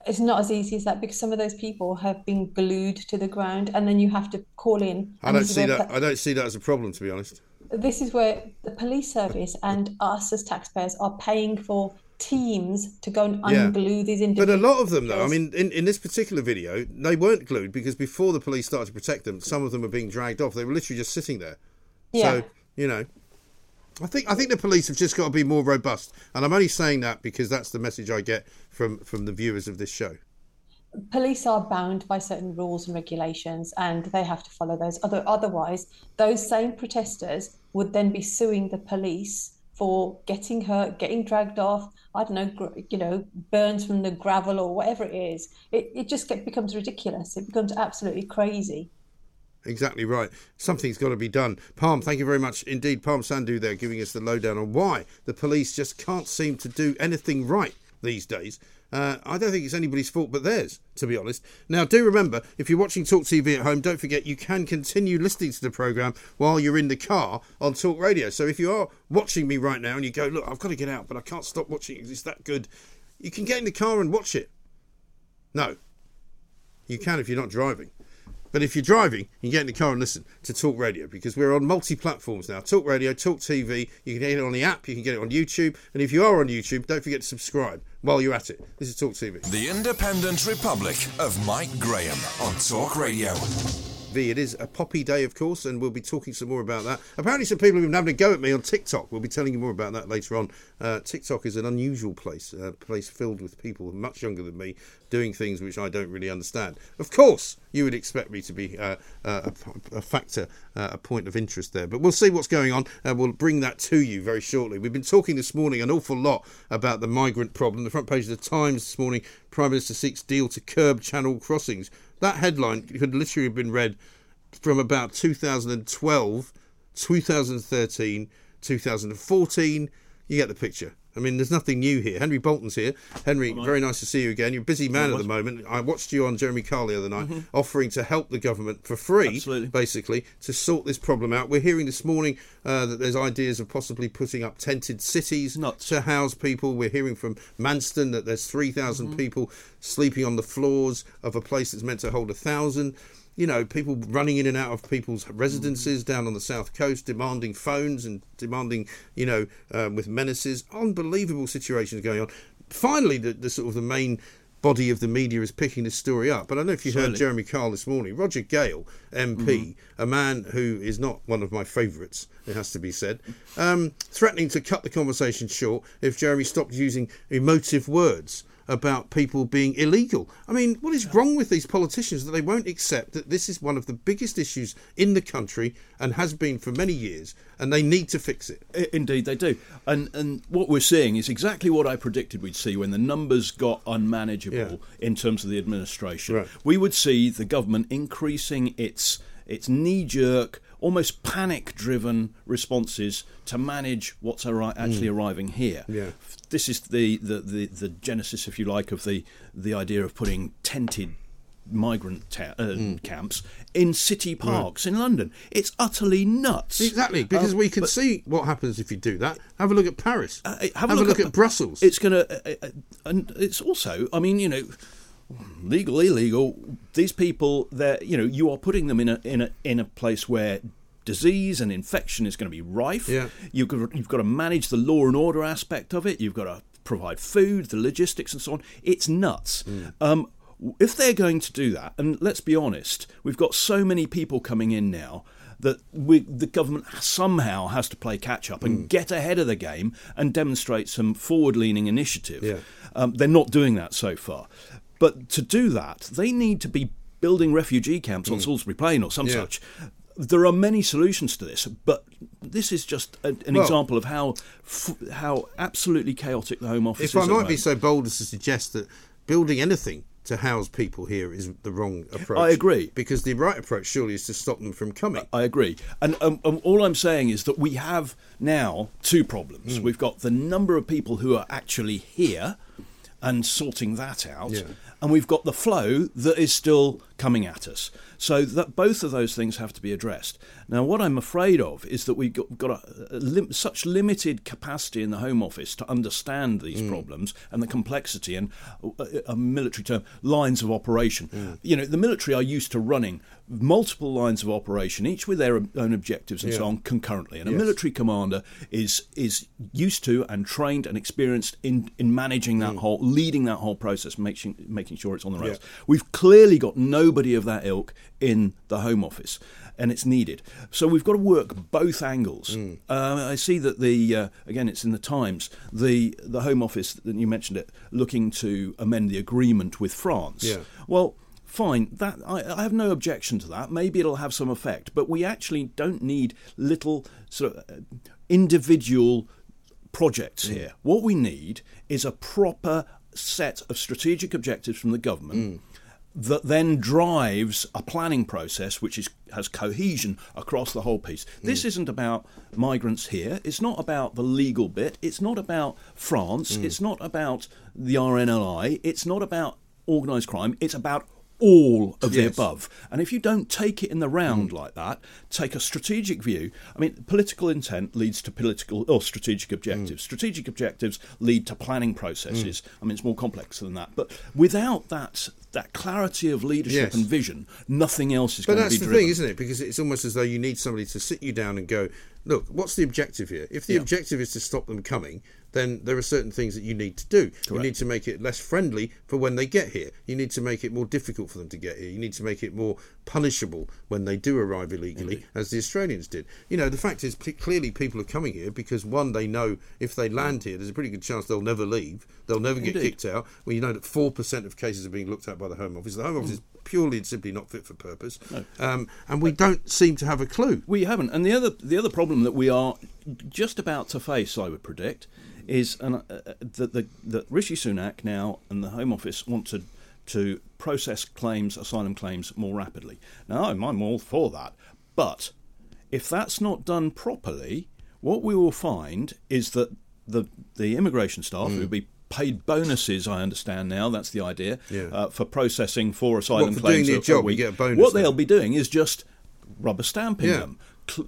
it's not as easy as that because some of those people have been glued to the ground, and then you have to call in. I don't see that. I don't see that as a problem, to be honest. This is where the police service and us as taxpayers are paying for teams to go and Yeah. unglue these individuals. But a lot of them, though, I mean, in, in this particular video, they weren't glued because before the police started to protect them, some of them were being dragged off. They were literally just sitting there. Yeah. So you know, I think I think the police have just got to be more robust, and I'm only saying that because that's the message I get from from the viewers of this show. Police are bound by certain rules and regulations and they have to follow those other otherwise those same protesters would then be suing the police for getting hurt getting dragged off i don't know gr- you know burns from the gravel or whatever it is it, it just get, becomes ridiculous it becomes absolutely crazy Exactly right. Something's got to be done. Parm, thank you very much indeed. Parm Sandhu there giving us the lowdown on why the police just can't seem to do anything right these days. Uh, I don't think it's anybody's fault but theirs, to be honest. Now, do remember, if you're watching Talk TV at home, don't forget you can continue listening to the programme while you're in the car on Talk Radio. So if you are watching me right now and you go, look, I've got to get out, but I can't stop watching it, it's that good, you can get in the car and watch it. No. You can if you're not driving. But if you're driving, you can get in the car and listen to Talk Radio because we're on multi platforms now. Talk Radio, Talk TV. You can get it on the app, you can get it on YouTube. And if you are on YouTube, don't forget to subscribe while you're at it. This is Talk TV. The Independent Republic of Mike Graham on Talk Radio. V. It is a poppy day, of course, and we'll be talking some more about that. Apparently, some people have been having a go at me on TikTok. We'll be telling you more about that later on. Uh, TikTok is an unusual place, a place filled with people much younger than me doing things which I don't really understand. Of course, you would expect me to be uh, uh, a, a, factor, uh, a point of interest there, but we'll see what's going on, and we'll bring that to you very shortly. We've been talking this morning an awful lot about the migrant problem. The front page of the Times this morning: Prime Minister seeks deal to curb channel crossings. That headline could literally have been read from about 2012, 2013, 2014. You get the picture. I mean, there's nothing new here. Henry Bolton's here. Henry, very nice to see you again. You're a busy man at the moment. I watched you on Jeremy Kyle the other night, mm-hmm. offering to help the government for free, Absolutely. basically, to sort this problem out. We're hearing this morning uh, that there's ideas of possibly putting up tented cities Nuts. to house people. We're hearing from Manston that there's 3,000 mm-hmm. people sleeping on the floors of a place that's meant to hold a thousand you know, people running in and out of people's residences down on the south coast, demanding phones and demanding, you know, um, with menaces. Unbelievable situations going on. Finally, the, the, sort of the main body of the media is picking this story up. But I don't know if you Certainly. heard Jeremy Kyle this morning. Roger Gale, MP, mm-hmm. a man who is not one of my favourites, it has to be said, um, threatening to cut the conversation short if Jeremy stopped using emotive words about people being illegal. I mean, what is wrong with these politicians that they won't accept that this is one of the biggest issues in the country and has been for many years, and they need to fix it? Indeed, they do. And and what we're seeing is exactly what I predicted we'd see when the numbers got unmanageable yeah. in terms of the administration. Right. We would see the government increasing its its knee jerk almost panic driven responses to manage what's actually mm. arriving here. Yeah. This is the, the, the, the, genesis, if you like, of the, the idea of putting tented migrant ta- uh, mm. camps in city parks right. in London. It's utterly nuts. Exactly, because um, we can see what happens if you do that. Have a look at Paris. Uh, have, have, a look, look at, at, Brussels. It's going to, uh, uh, and it's also, I mean, you know legal, illegal. These people, they you know, you are putting them in a in a in a place where disease and infection is going to be rife. Yeah. You've got, you've got to manage the law and order aspect of it. You've got to provide food, the logistics, and so on. It's nuts. Mm. Um, if they're going to do that, and let's be honest, we've got so many people coming in now that we, the government somehow has to play catch up and mm. get ahead of the game and demonstrate some forward leaning initiative. Yeah. Um, they're not doing that so far. But to do that, they need to be building refugee camps mm. on Salisbury Plain or some yeah. such. There are many solutions to this, but this is just a, an well, example of how how absolutely chaotic the Home Office if is. If I might be so bold as to suggest that building anything to house people here is the wrong approach. I agree. Because the right approach surely is to stop them from coming. I agree. And um, um, all I'm saying is that we have now two problems. Mm. We've got the number of people who are actually here and sorting that out. Yeah. And we've got the flow that is still coming at us. So that both of those things have to be addressed. Now, what I'm afraid of is that we've got, got a, a lim- such limited capacity in the Home Office to understand these mm. problems and the complexity and a, uh, a, military term lines of operation. Mm. You know, the military are used to running multiple lines of operation, each with their own objectives and yeah. so on concurrently. And yes. a military commander is is used to and trained and experienced in in managing that mm. whole, leading that whole process, making making sure it's on the rails. Yeah. We've clearly got nobody of that ilk in the Home Office and it's needed. So we've got to work both angles. Mm. Uh, I see that the uh, again, it's in the Times. The the Home Office that you mentioned it, looking to amend the agreement with France. Yeah. Well. Fine, that I, I have no objection to that. Maybe it'll have some effect, but we actually don't need little sort of uh, individual projects mm. here. What we need is a proper set of strategic objectives from the government. Mm that then drives a planning process which is has cohesion across the whole piece. Mm. This isn't about migrants here. It's not about the legal bit. It's not about France. Mm. It's not about the RNLI. It's not about organised crime. It's about all of the above. And if you don't take it in the round mm. like that, take a strategic view. I mean, political intent leads to political or strategic objectives. Mm. Strategic objectives lead to planning processes. Mm. I mean, it's more complex than that. But without that that clarity of leadership Yes. and vision, nothing else is But going to that's be the driven. thing, isn't it? Because it's almost as though you need somebody to sit you down and go, look, what's the objective here? If the Yeah. objective is to stop them coming, then there are certain things that you need to do. You need to make it less friendly for when they get here. You need to make it more difficult for them to get here. You need to make it more punishable when they do arrive illegally, as the Australians did. You know, the fact is, p- clearly people are coming here because one, they know if they land here, there's a pretty good chance they'll never leave. They'll never get kicked out. Well, you know that four percent of cases are being looked at by the Home Office. The Home Office is purely and simply not fit for purpose, um, and we don't seem to have a clue. We haven't. And the other the other problem that we are just about to face, I would predict, is an, uh, uh, that the, that Rishi Sunak now and the Home Office want to to process claims, asylum claims, more rapidly. Now, I'm, all for that, but if that's not done properly, what we will find is that the the immigration staff Mm. who will be paid bonuses. I understand now that's the idea Yeah. uh, for processing for asylum for claims. doing their a- a week. get a bonus What they'll be doing is just rubber stamping Yeah. them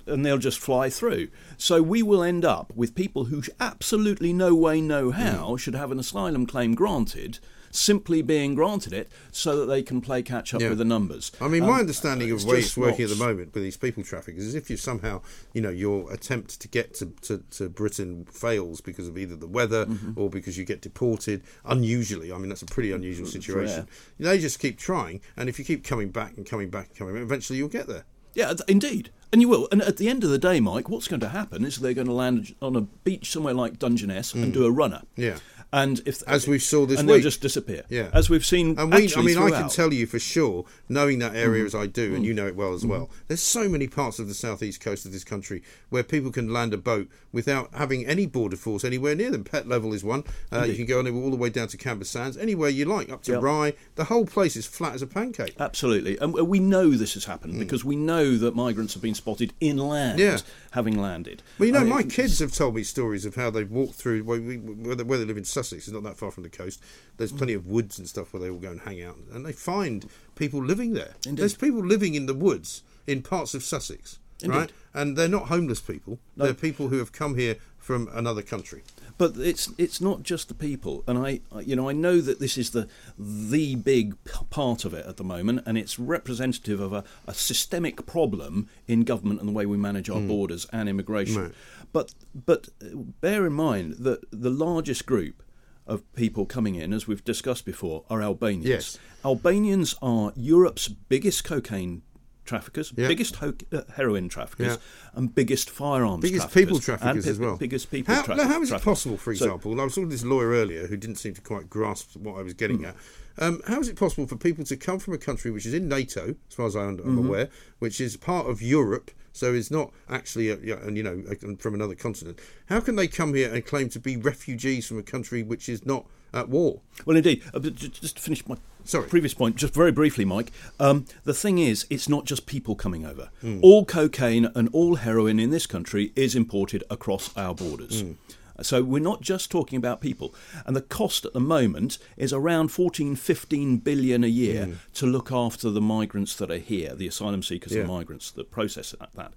and they'll just fly through. So we will end up with people who absolutely no way, no how Mm. should have an asylum claim granted, simply being granted it so that they can play catch up Yeah. with the numbers. I mean, Um, my understanding of it's the way it's working not- at the moment with these people traffickers is if you somehow, you know, your attempt to get to, to, to Britain fails because of either the weather Mm-hmm. or because you get deported, unusually, I mean, that's a pretty unusual It's situation. They just keep trying, and if you keep coming back and coming back and coming back, eventually you'll get there. Yeah, indeed. And you will. And at the end of the day, Mike, what's going to happen is they're going to land on a beach somewhere like Dungeness and Mm. do a runner. Yeah. And if As we saw this and week. they'll just disappear. Yeah. As we've seen. And we, I mean, I can tell you for sure, knowing that area Mhm. as I do, and Mm. you know it well as well. There's so many parts of the southeast coast of this country where people can land a boat without having any border force anywhere near them. Pett Level is one. Uh, you can go all the way down to Camber Sands, anywhere you like, up to Yep. Rye. The whole place is flat as a pancake. Absolutely. And we know this has happened because we know that migrants have been spotted inland Mm. Yeah. having landed. Well, you know, I mean, my kids have told me stories of how they've walked through where, we, they, where they live in Sussex. It's not that far from the coast. There's plenty of woods and stuff where they all go and hang out, and they find people living there. Indeed. There's people living in the woods in parts of Sussex, Indeed. right? And they're not homeless people. No. They're people who have come here from another country. But it's it's not just the people, and I I- you know I know that this is the the big part of it at the moment, and it's representative of a, a systemic problem in government and the way we manage our Mm. borders and immigration. Right. But but uh, bear in mind that the largest group of people coming in, as we've discussed before, are Albanians. Yes. Albanians are Europe's biggest cocaine traffickers, Yeah. biggest ho- uh, heroin traffickers, Yeah. and biggest firearms biggest traffickers. people traffickers as well. Biggest people How, tra- now, how is it possible, for So- example, I was talking to this lawyer earlier who didn't seem to quite grasp what I was getting Hmm. at. Um, how is it possible for people to come from a country which is in NATO, as far as I am Mhm. aware, which is part of Europe, so is not actually, a, and you know, a- from another continent? How can they come here and claim to be refugees from a country which is not at war? Well, indeed. Uh, just to finish my Sorry. previous point, just very briefly, Mike. Um, the thing is, it's not just people coming over. Mm. All cocaine and all heroin in this country is imported across our borders. Mm. So we're not just talking about people. And the cost at the moment is around 14, 15 billion a year Mm. to look after the migrants that are here, the asylum seekers Yeah. and migrants that process that. that.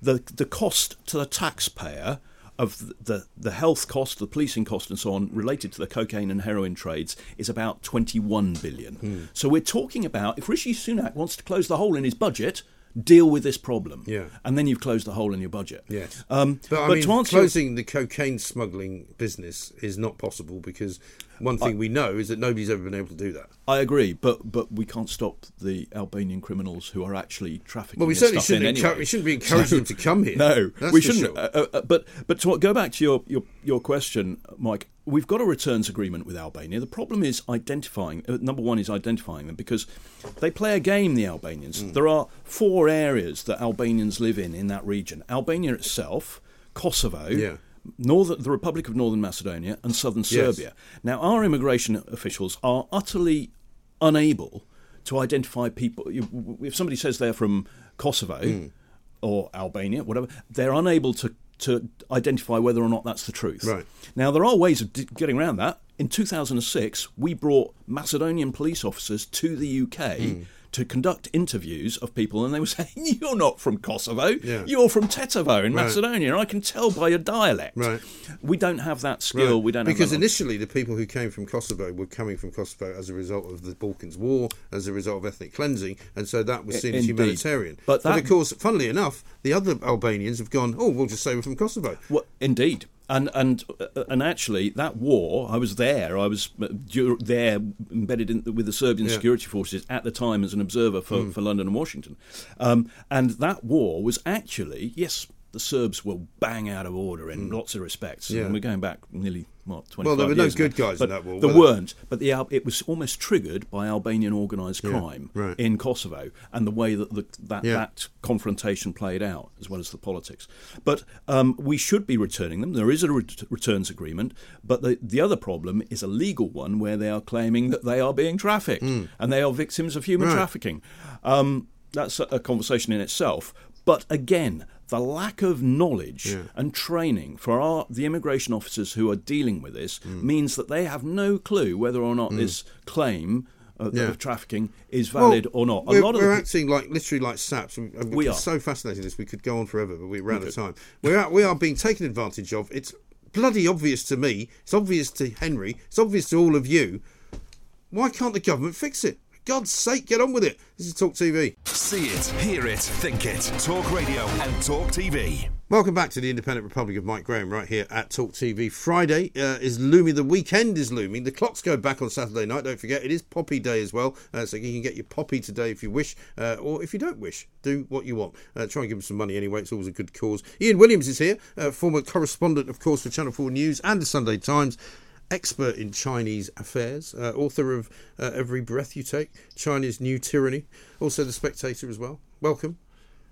The, the cost to the taxpayer of the the health cost, the policing cost, and so on related to the cocaine and heroin trades is about 21 billion. Hmm. So we're talking about if Rishi Sunak wants to close the hole in his budget, deal with this problem. Yeah. And then you've closed the hole in your budget. Yes. Um, But, I but mean, to answer your- closing the cocaine smuggling business is not possible because one thing we know is that nobody's ever been able to do that. I agree, but but we can't stop the Albanian criminals who are actually trafficking. Well, we certainly shouldn't in encour- anyway. we shouldn't be encouraging them to come here. No, That's we shouldn't. sure. Uh, uh, but but to go back to your, your your question, Mike, we've got a returns agreement with Albania. The problem is identifying. Uh, number one is identifying them because they play a game. The Albanians. Mm. There are four areas that Albanians live in in that region. Albania itself, Kosovo. Yeah. Northern, the Republic of Northern Macedonia and southern Yes. Serbia. Now, our immigration officials are utterly unable to identify people. If somebody says they're from Kosovo Hmm. or Albania, whatever, they're unable to to identify whether or not that's the truth. Right. Now there are ways of getting around that. In 2006, we brought Macedonian police officers to the UK. Hmm. To conduct interviews of people, and they were *laughs* saying, "You're not from Kosovo. Yeah. You're from Tetovo in Right. Macedonia. I can tell by your dialect." Right. We don't have that skill. Right. We don't because initially the people who came from Kosovo were coming from Kosovo as a result of the Balkans War, as a result of ethnic cleansing, and so that was I- seen as indeed. humanitarian. But that- of course, funnily enough, the other Albanians have gone, "Oh, we'll just say we're from Kosovo." Well, indeed. And and and actually, that war, I was there. I was uh, there, embedded in, with the Serbian Yeah. security forces at the time as an observer for, Mm. for London and Washington. Um, and that war was actually, yes, the Serbs were bang out of order in lots of respects. Mm. Yeah. And we're going back nearly what twenty. Well, there were no good guys in that war, There there? weren't. But the Al- it was almost triggered by Albanian organised Yeah, crime right. in Kosovo and the way that the, that Yeah. that confrontation played out, as well as the politics. But um, we should be returning them. There is a ret- returns agreement, but the, the other problem is a legal one where they are claiming that they are being trafficked and they are victims of human. Right. trafficking. Um, that's a, a conversation in itself. But again, the lack of knowledge Yeah. and training for our, the immigration officers who are dealing with this Hmm. means that they have no clue whether or not this claim of, Yeah. of trafficking is valid Well, or not. A We're, lot of we're acting like literally like saps. We, uh, are. so fascinating. This we could go on forever, but we're out We of time. We're out, we are being taken advantage of. It's bloody obvious to me. It's obvious to Henry. It's obvious to all of you. Why can't the government fix it? God's sake, get on with it. This is Talk TV. See it, hear it, think it. Talk Radio and Talk TV. Welcome back to the Independent Republic of Mike Graham right here at Talk TV. Friday uh, is looming. The weekend is looming. The clocks go back on Saturday night. Don't forget, it is Poppy Day as well. Uh, so you can get your Poppy today if you wish, uh, or if you don't wish, do what you want. Uh, try and give them some money anyway. It's always a good cause. Ian Williams is here, uh, former correspondent, of course, for Channel 4 News and the Sunday Times. Expert in Chinese affairs, uh, author of uh, Every Breath You Take, China's New Tyranny, also The Spectator as well. Welcome.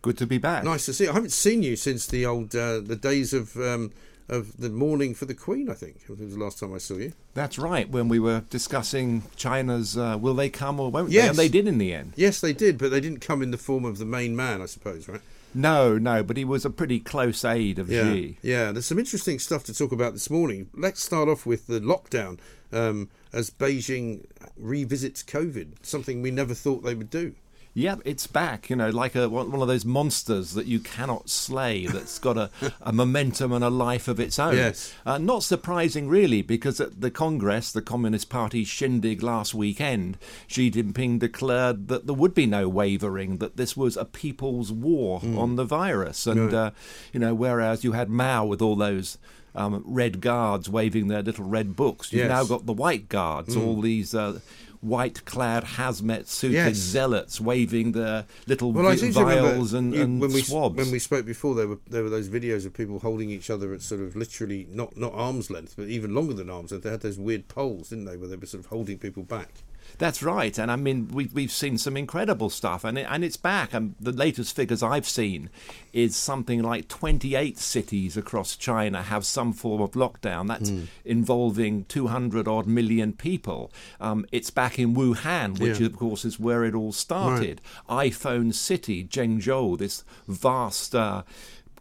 Good to be back. Nice to see you. I haven't seen you since the old uh, the days of um, of the mourning for the Queen. I think it was the last time I saw you. That's right. When we were discussing China's, uh, will they come or won't they? Yes. And they did in the end. Yes, they did, but they didn't come in the form of the main man, I suppose, right? No, no, but he was a pretty close aide of Yeah, Xi. yeah. There's some interesting stuff to talk about this morning. Let's start off with the lockdown um, as Beijing revisits COVID, something we never thought they would do. Yeah, it's back. You know, like a one of those monsters that you cannot slay. *laughs* That's got a, a momentum and a life of its own. Yes. Uh, not surprising, really, because at the Congress, the Communist Party shindig last weekend, Xi Jinping declared that there would be no wavering. That this was a people's war Hmm. on the virus, and uh, you know, whereas you had Mao with all those. Um, red guards waving their little red books. You've Yes. now got the white guards, Mm. all these uh, white-clad hazmat suited Yes. zealots waving their little Well, vi- vials and, you- and when we swabs. when we spoke before, there were there were those videos of people holding each other at sort of literally not not arm's length, but even longer than arm's length. They had those weird poles, didn't they, where they were sort of holding people back. That's right, and I mean we've we've seen some incredible stuff, and it, and it's back. And the latest figures I've seen is something like 28 cities across China have some form of lockdown. That's Hmm. involving 200 odd million people. Um, it's back in Wuhan, which Yeah. of course is where it all started. iPhone City, Zhengzhou, this vast. Uh,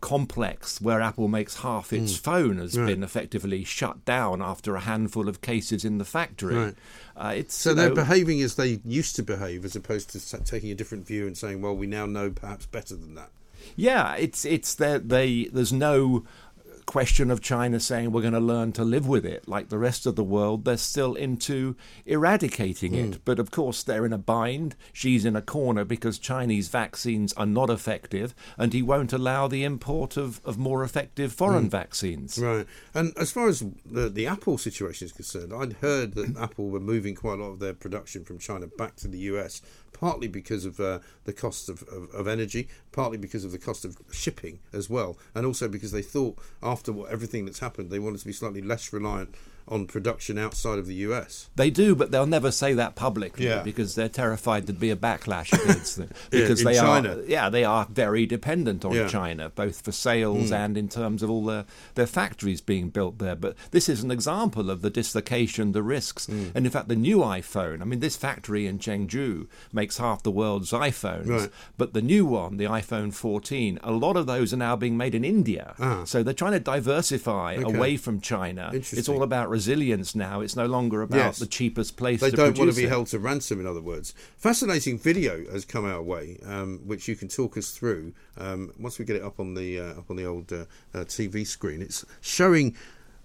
complex where Apple makes half its Mm. phone has Right. been effectively shut down after a handful of cases in the factory. Right. Uh, it's So they're know, behaving as they used to behave, as opposed to taking a different view and saying, "Well, we now know perhaps better than that." Yeah, it's it's that they there's no question of China saying we're going to learn to live with it like the rest of the world. They're still into eradicating Hmm. it, but of course they're in a bind. Xi's in a corner because Chinese vaccines are not effective, and he won't allow the import of, of more effective foreign Mm. vaccines. Right. And as far as the, the Apple situation is concerned, I'd heard that Apple were moving quite a lot of their production from China back to the US, partly because of uh, the cost of, of, of energy, partly because of the cost of shipping as well, and also because they thought after what, everything that's happened, they wanted to be slightly less reliant on production outside of the US. They do, but they'll never say that publicly Yeah. because they're terrified there'd be a backlash against them. *laughs* Because they China. are, yeah, they are very dependent on Yeah. China, both for sales Mm. and in terms of all their, their factories being built there. But this is an example of the dislocation, the risks, Mm. and in fact, the new iPhone. I mean, this factory in Chengdu makes half the world's iPhones, Right. but the new one, the iPhone 14, a lot of those are now being made in India. Ah. So they're trying to diversify Okay. away from China. It's all about resilience now. It's no longer about Yes. the cheapest place They to don't want to be it. held to ransom, in other words. Fascinating video has come our way, um, which you can talk us through um, once we get it up on the uh, up on the old uh, uh, TV screen. It's showing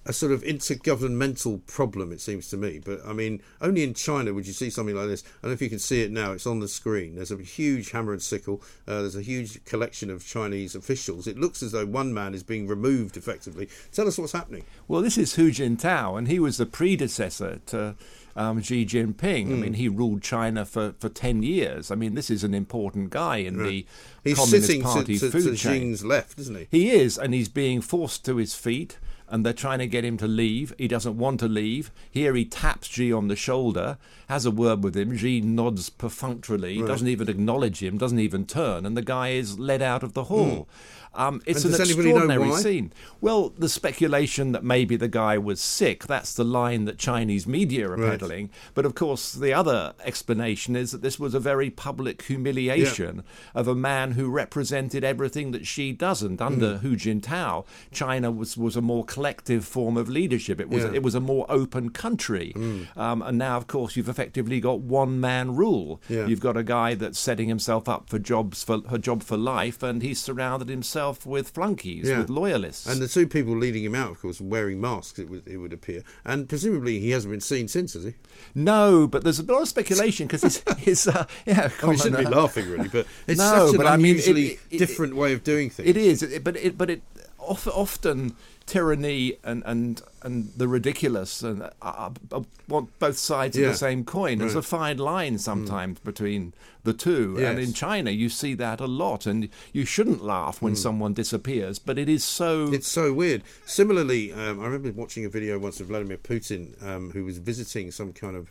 a sort of intergovernmental problem, it seems to me. But I mean, only in China would you see something like this. I don't know if you can see it now. It's on the screen. There's a huge hammer and sickle. Uh, there's a huge collection of Chinese officials. It looks as though one man is being removed effectively. Tell us what's happening. Well, this is Hu Jintao, and he was the predecessor to um, Xi Jinping. I Mm. mean, he ruled China for, for 10 years. I mean, this is an important guy in Right. the He's Communist sitting to- Party to- food to chain. Xi's left, isn't he? He is, and he's being forced to his feet. And they're trying to get him to leave. He doesn't want to leave. Here he taps Xi on the shoulder, has a word with him. Xi nods perfunctorily, Right. doesn't even acknowledge him, doesn't even turn, and the guy is led out of the hall. Hmm. Um, it's. And an does anybody know extraordinary scene. Well, the speculation that maybe the guy was sick, that's the line that Chinese media are Right. peddling. But of course, the other explanation is that this was a very public humiliation of a man who represented everything that Xi doesn't. Under Mm. Hu Jintao, China was, was a more collective form of leadership. It was, Yeah. it was a more open country. Mm. Um, and now, of course, you've effectively got one man rule. Yeah. You've got a guy that's setting himself up for jobs for a job for life, and he's surrounded himself with flunkies, Yeah. with loyalists. And the two people leading him out, of course, wearing masks, it would, it would appear. And presumably he hasn't been seen since, has he? No, but there's a lot of speculation because his, his *laughs* uh, yeah. I mean, shouldn't be laughing, really, but it's no, such an but I mean, it- unusually it- different way of doing things. It is, but it, but it of, often tyranny and, and and the ridiculous and uh, uh, uh, want both sides Yeah. of the same coin. There's a fine line sometimes between the two, and in China you see that a lot. And you shouldn't laugh when Mm. someone disappears, but it is so. It's so weird. Similarly, um, I remember watching a video once of Vladimir Putin, um, who was visiting some kind of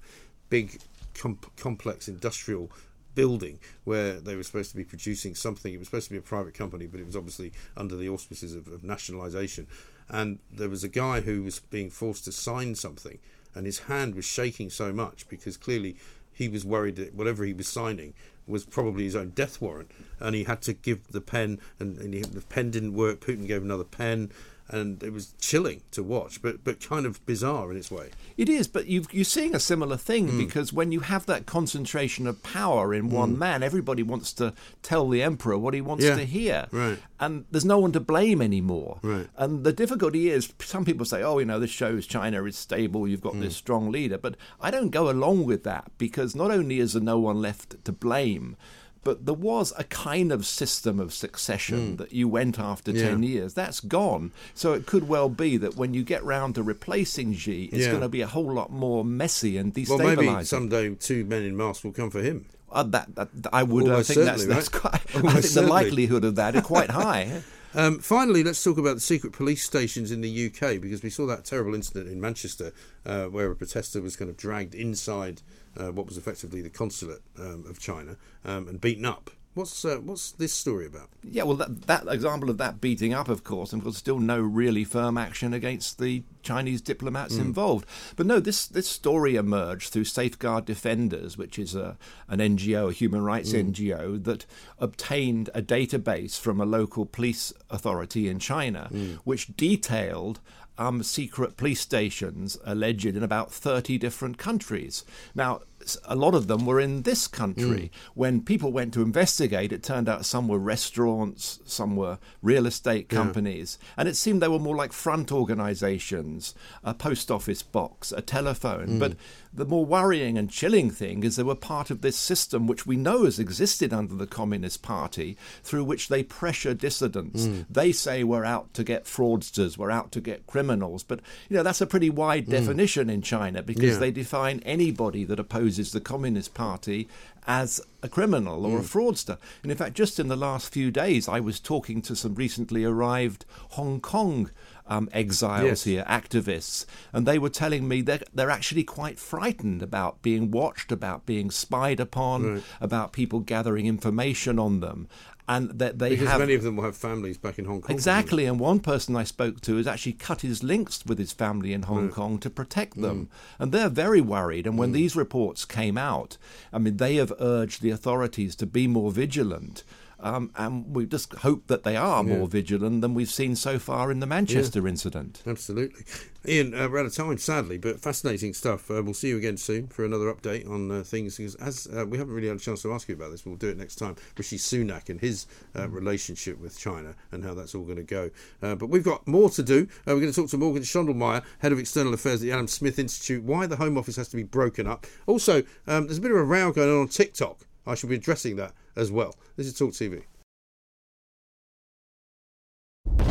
big com- complex industrial building where they were supposed to be producing something. It was supposed to be a private company, but it was obviously under the auspices of, of nationalisation. And there was a guy who was being forced to sign something, and his hand was shaking so much because clearly he was worried that whatever he was signing was probably his own death warrant, and he had to give the pen, and, and he, the pen didn't work. Putin gave another pen, and it was chilling to watch, but but kind of bizarre in its way. It is, but you you're seeing a similar thing Mm. because when you have that concentration of power in one Mm. man, everybody wants to tell the emperor what he wants Yeah, to hear, right. and there's no one to blame anymore. Right. And the difficulty is, some people say, "Oh, you know, this shows China is stable. You've got Mm. this strong leader," but I don't go along with that because not only is there no one left to blame. But there was a kind of system of succession Mm. that you went after Yeah. 10 years. That's gone. So it could well be that when you get round to replacing Xi, it's Yeah. going to be a whole lot more messy and Well, destabilizing. maybe someday two men in masks will come for him. Uh, that, that, I would think that's, that's right? quite. I Almost think the certainly. likelihood of that is quite *laughs* high. Um, finally, let's talk about the secret police stations in the UK because we saw that terrible incident in Manchester uh, where a protester was kind of dragged inside uh, what was effectively the consulate um, of China um, and beaten up. What's uh, what's this story about? Yeah, well, that, that example of that beating up, of course, and of course, still no really firm action against the Chinese diplomats Mm. involved. But no, this this story emerged through Safeguard Defenders, which is a an NGO, a human rights Mm. NGO, that obtained a database from a local police authority in China, Mm. which detailed. Um, secret police stations alleged in about 30 different countries. Now, a lot of them were in this country. When people went to investigate, it turned out some were restaurants, some were real estate Yeah. companies, and it seemed they were more like front organizations, a post office box, a telephone. Mm. But the more worrying and chilling thing is they were part of this system which we know has existed under the Communist Party, through which they pressure dissidents. Mm. They say we're out to get fraudsters, we're out to get criminals, but you know that's a pretty wide Mm. definition in China because Yeah. they define anybody that opposes the Communist Party as a criminal or mm. a fraudster. And in fact, just in the last few days, I was talking to some recently arrived Hong Kong um, exiles yes. here, activists, and they were telling me that they're actually quite frightened about being watched, about being spied upon, right. about people gathering information on them and that they because have many of them will have families back in Hong Kong. Exactly, and one person I spoke to has actually cut his links with his family in Hong Kong to protect them, mm. and they're very worried. And when mm. these reports came out, I mean, they have urged the authorities to be more vigilant. Um, and we just hope that they are yeah. more vigilant than we've seen so far in the Manchester yeah. incident. Absolutely. Ian, uh, we're out of time, sadly, but fascinating stuff. Uh, we'll see you again soon for another update on uh, things. As uh, we haven't really had a chance to ask you about this, we'll do it next time. Rishi Sunak and his uh, relationship with China and how that's all going to go. Uh, but we've got more to do. we're going to talk to Morgan Schondelmeier, head of external affairs at the Adam Smith Institute, why the Home Office has to be broken up. Also, um, there's a bit of a row going on on TikTok. I should be addressing that as well. This is Talk TV.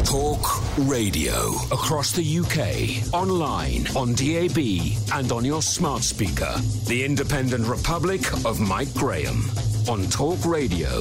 Talk Radio across the UK, online, on DAB, and on your smart speaker. The Independent Republic of Mike Graham on Talk Radio.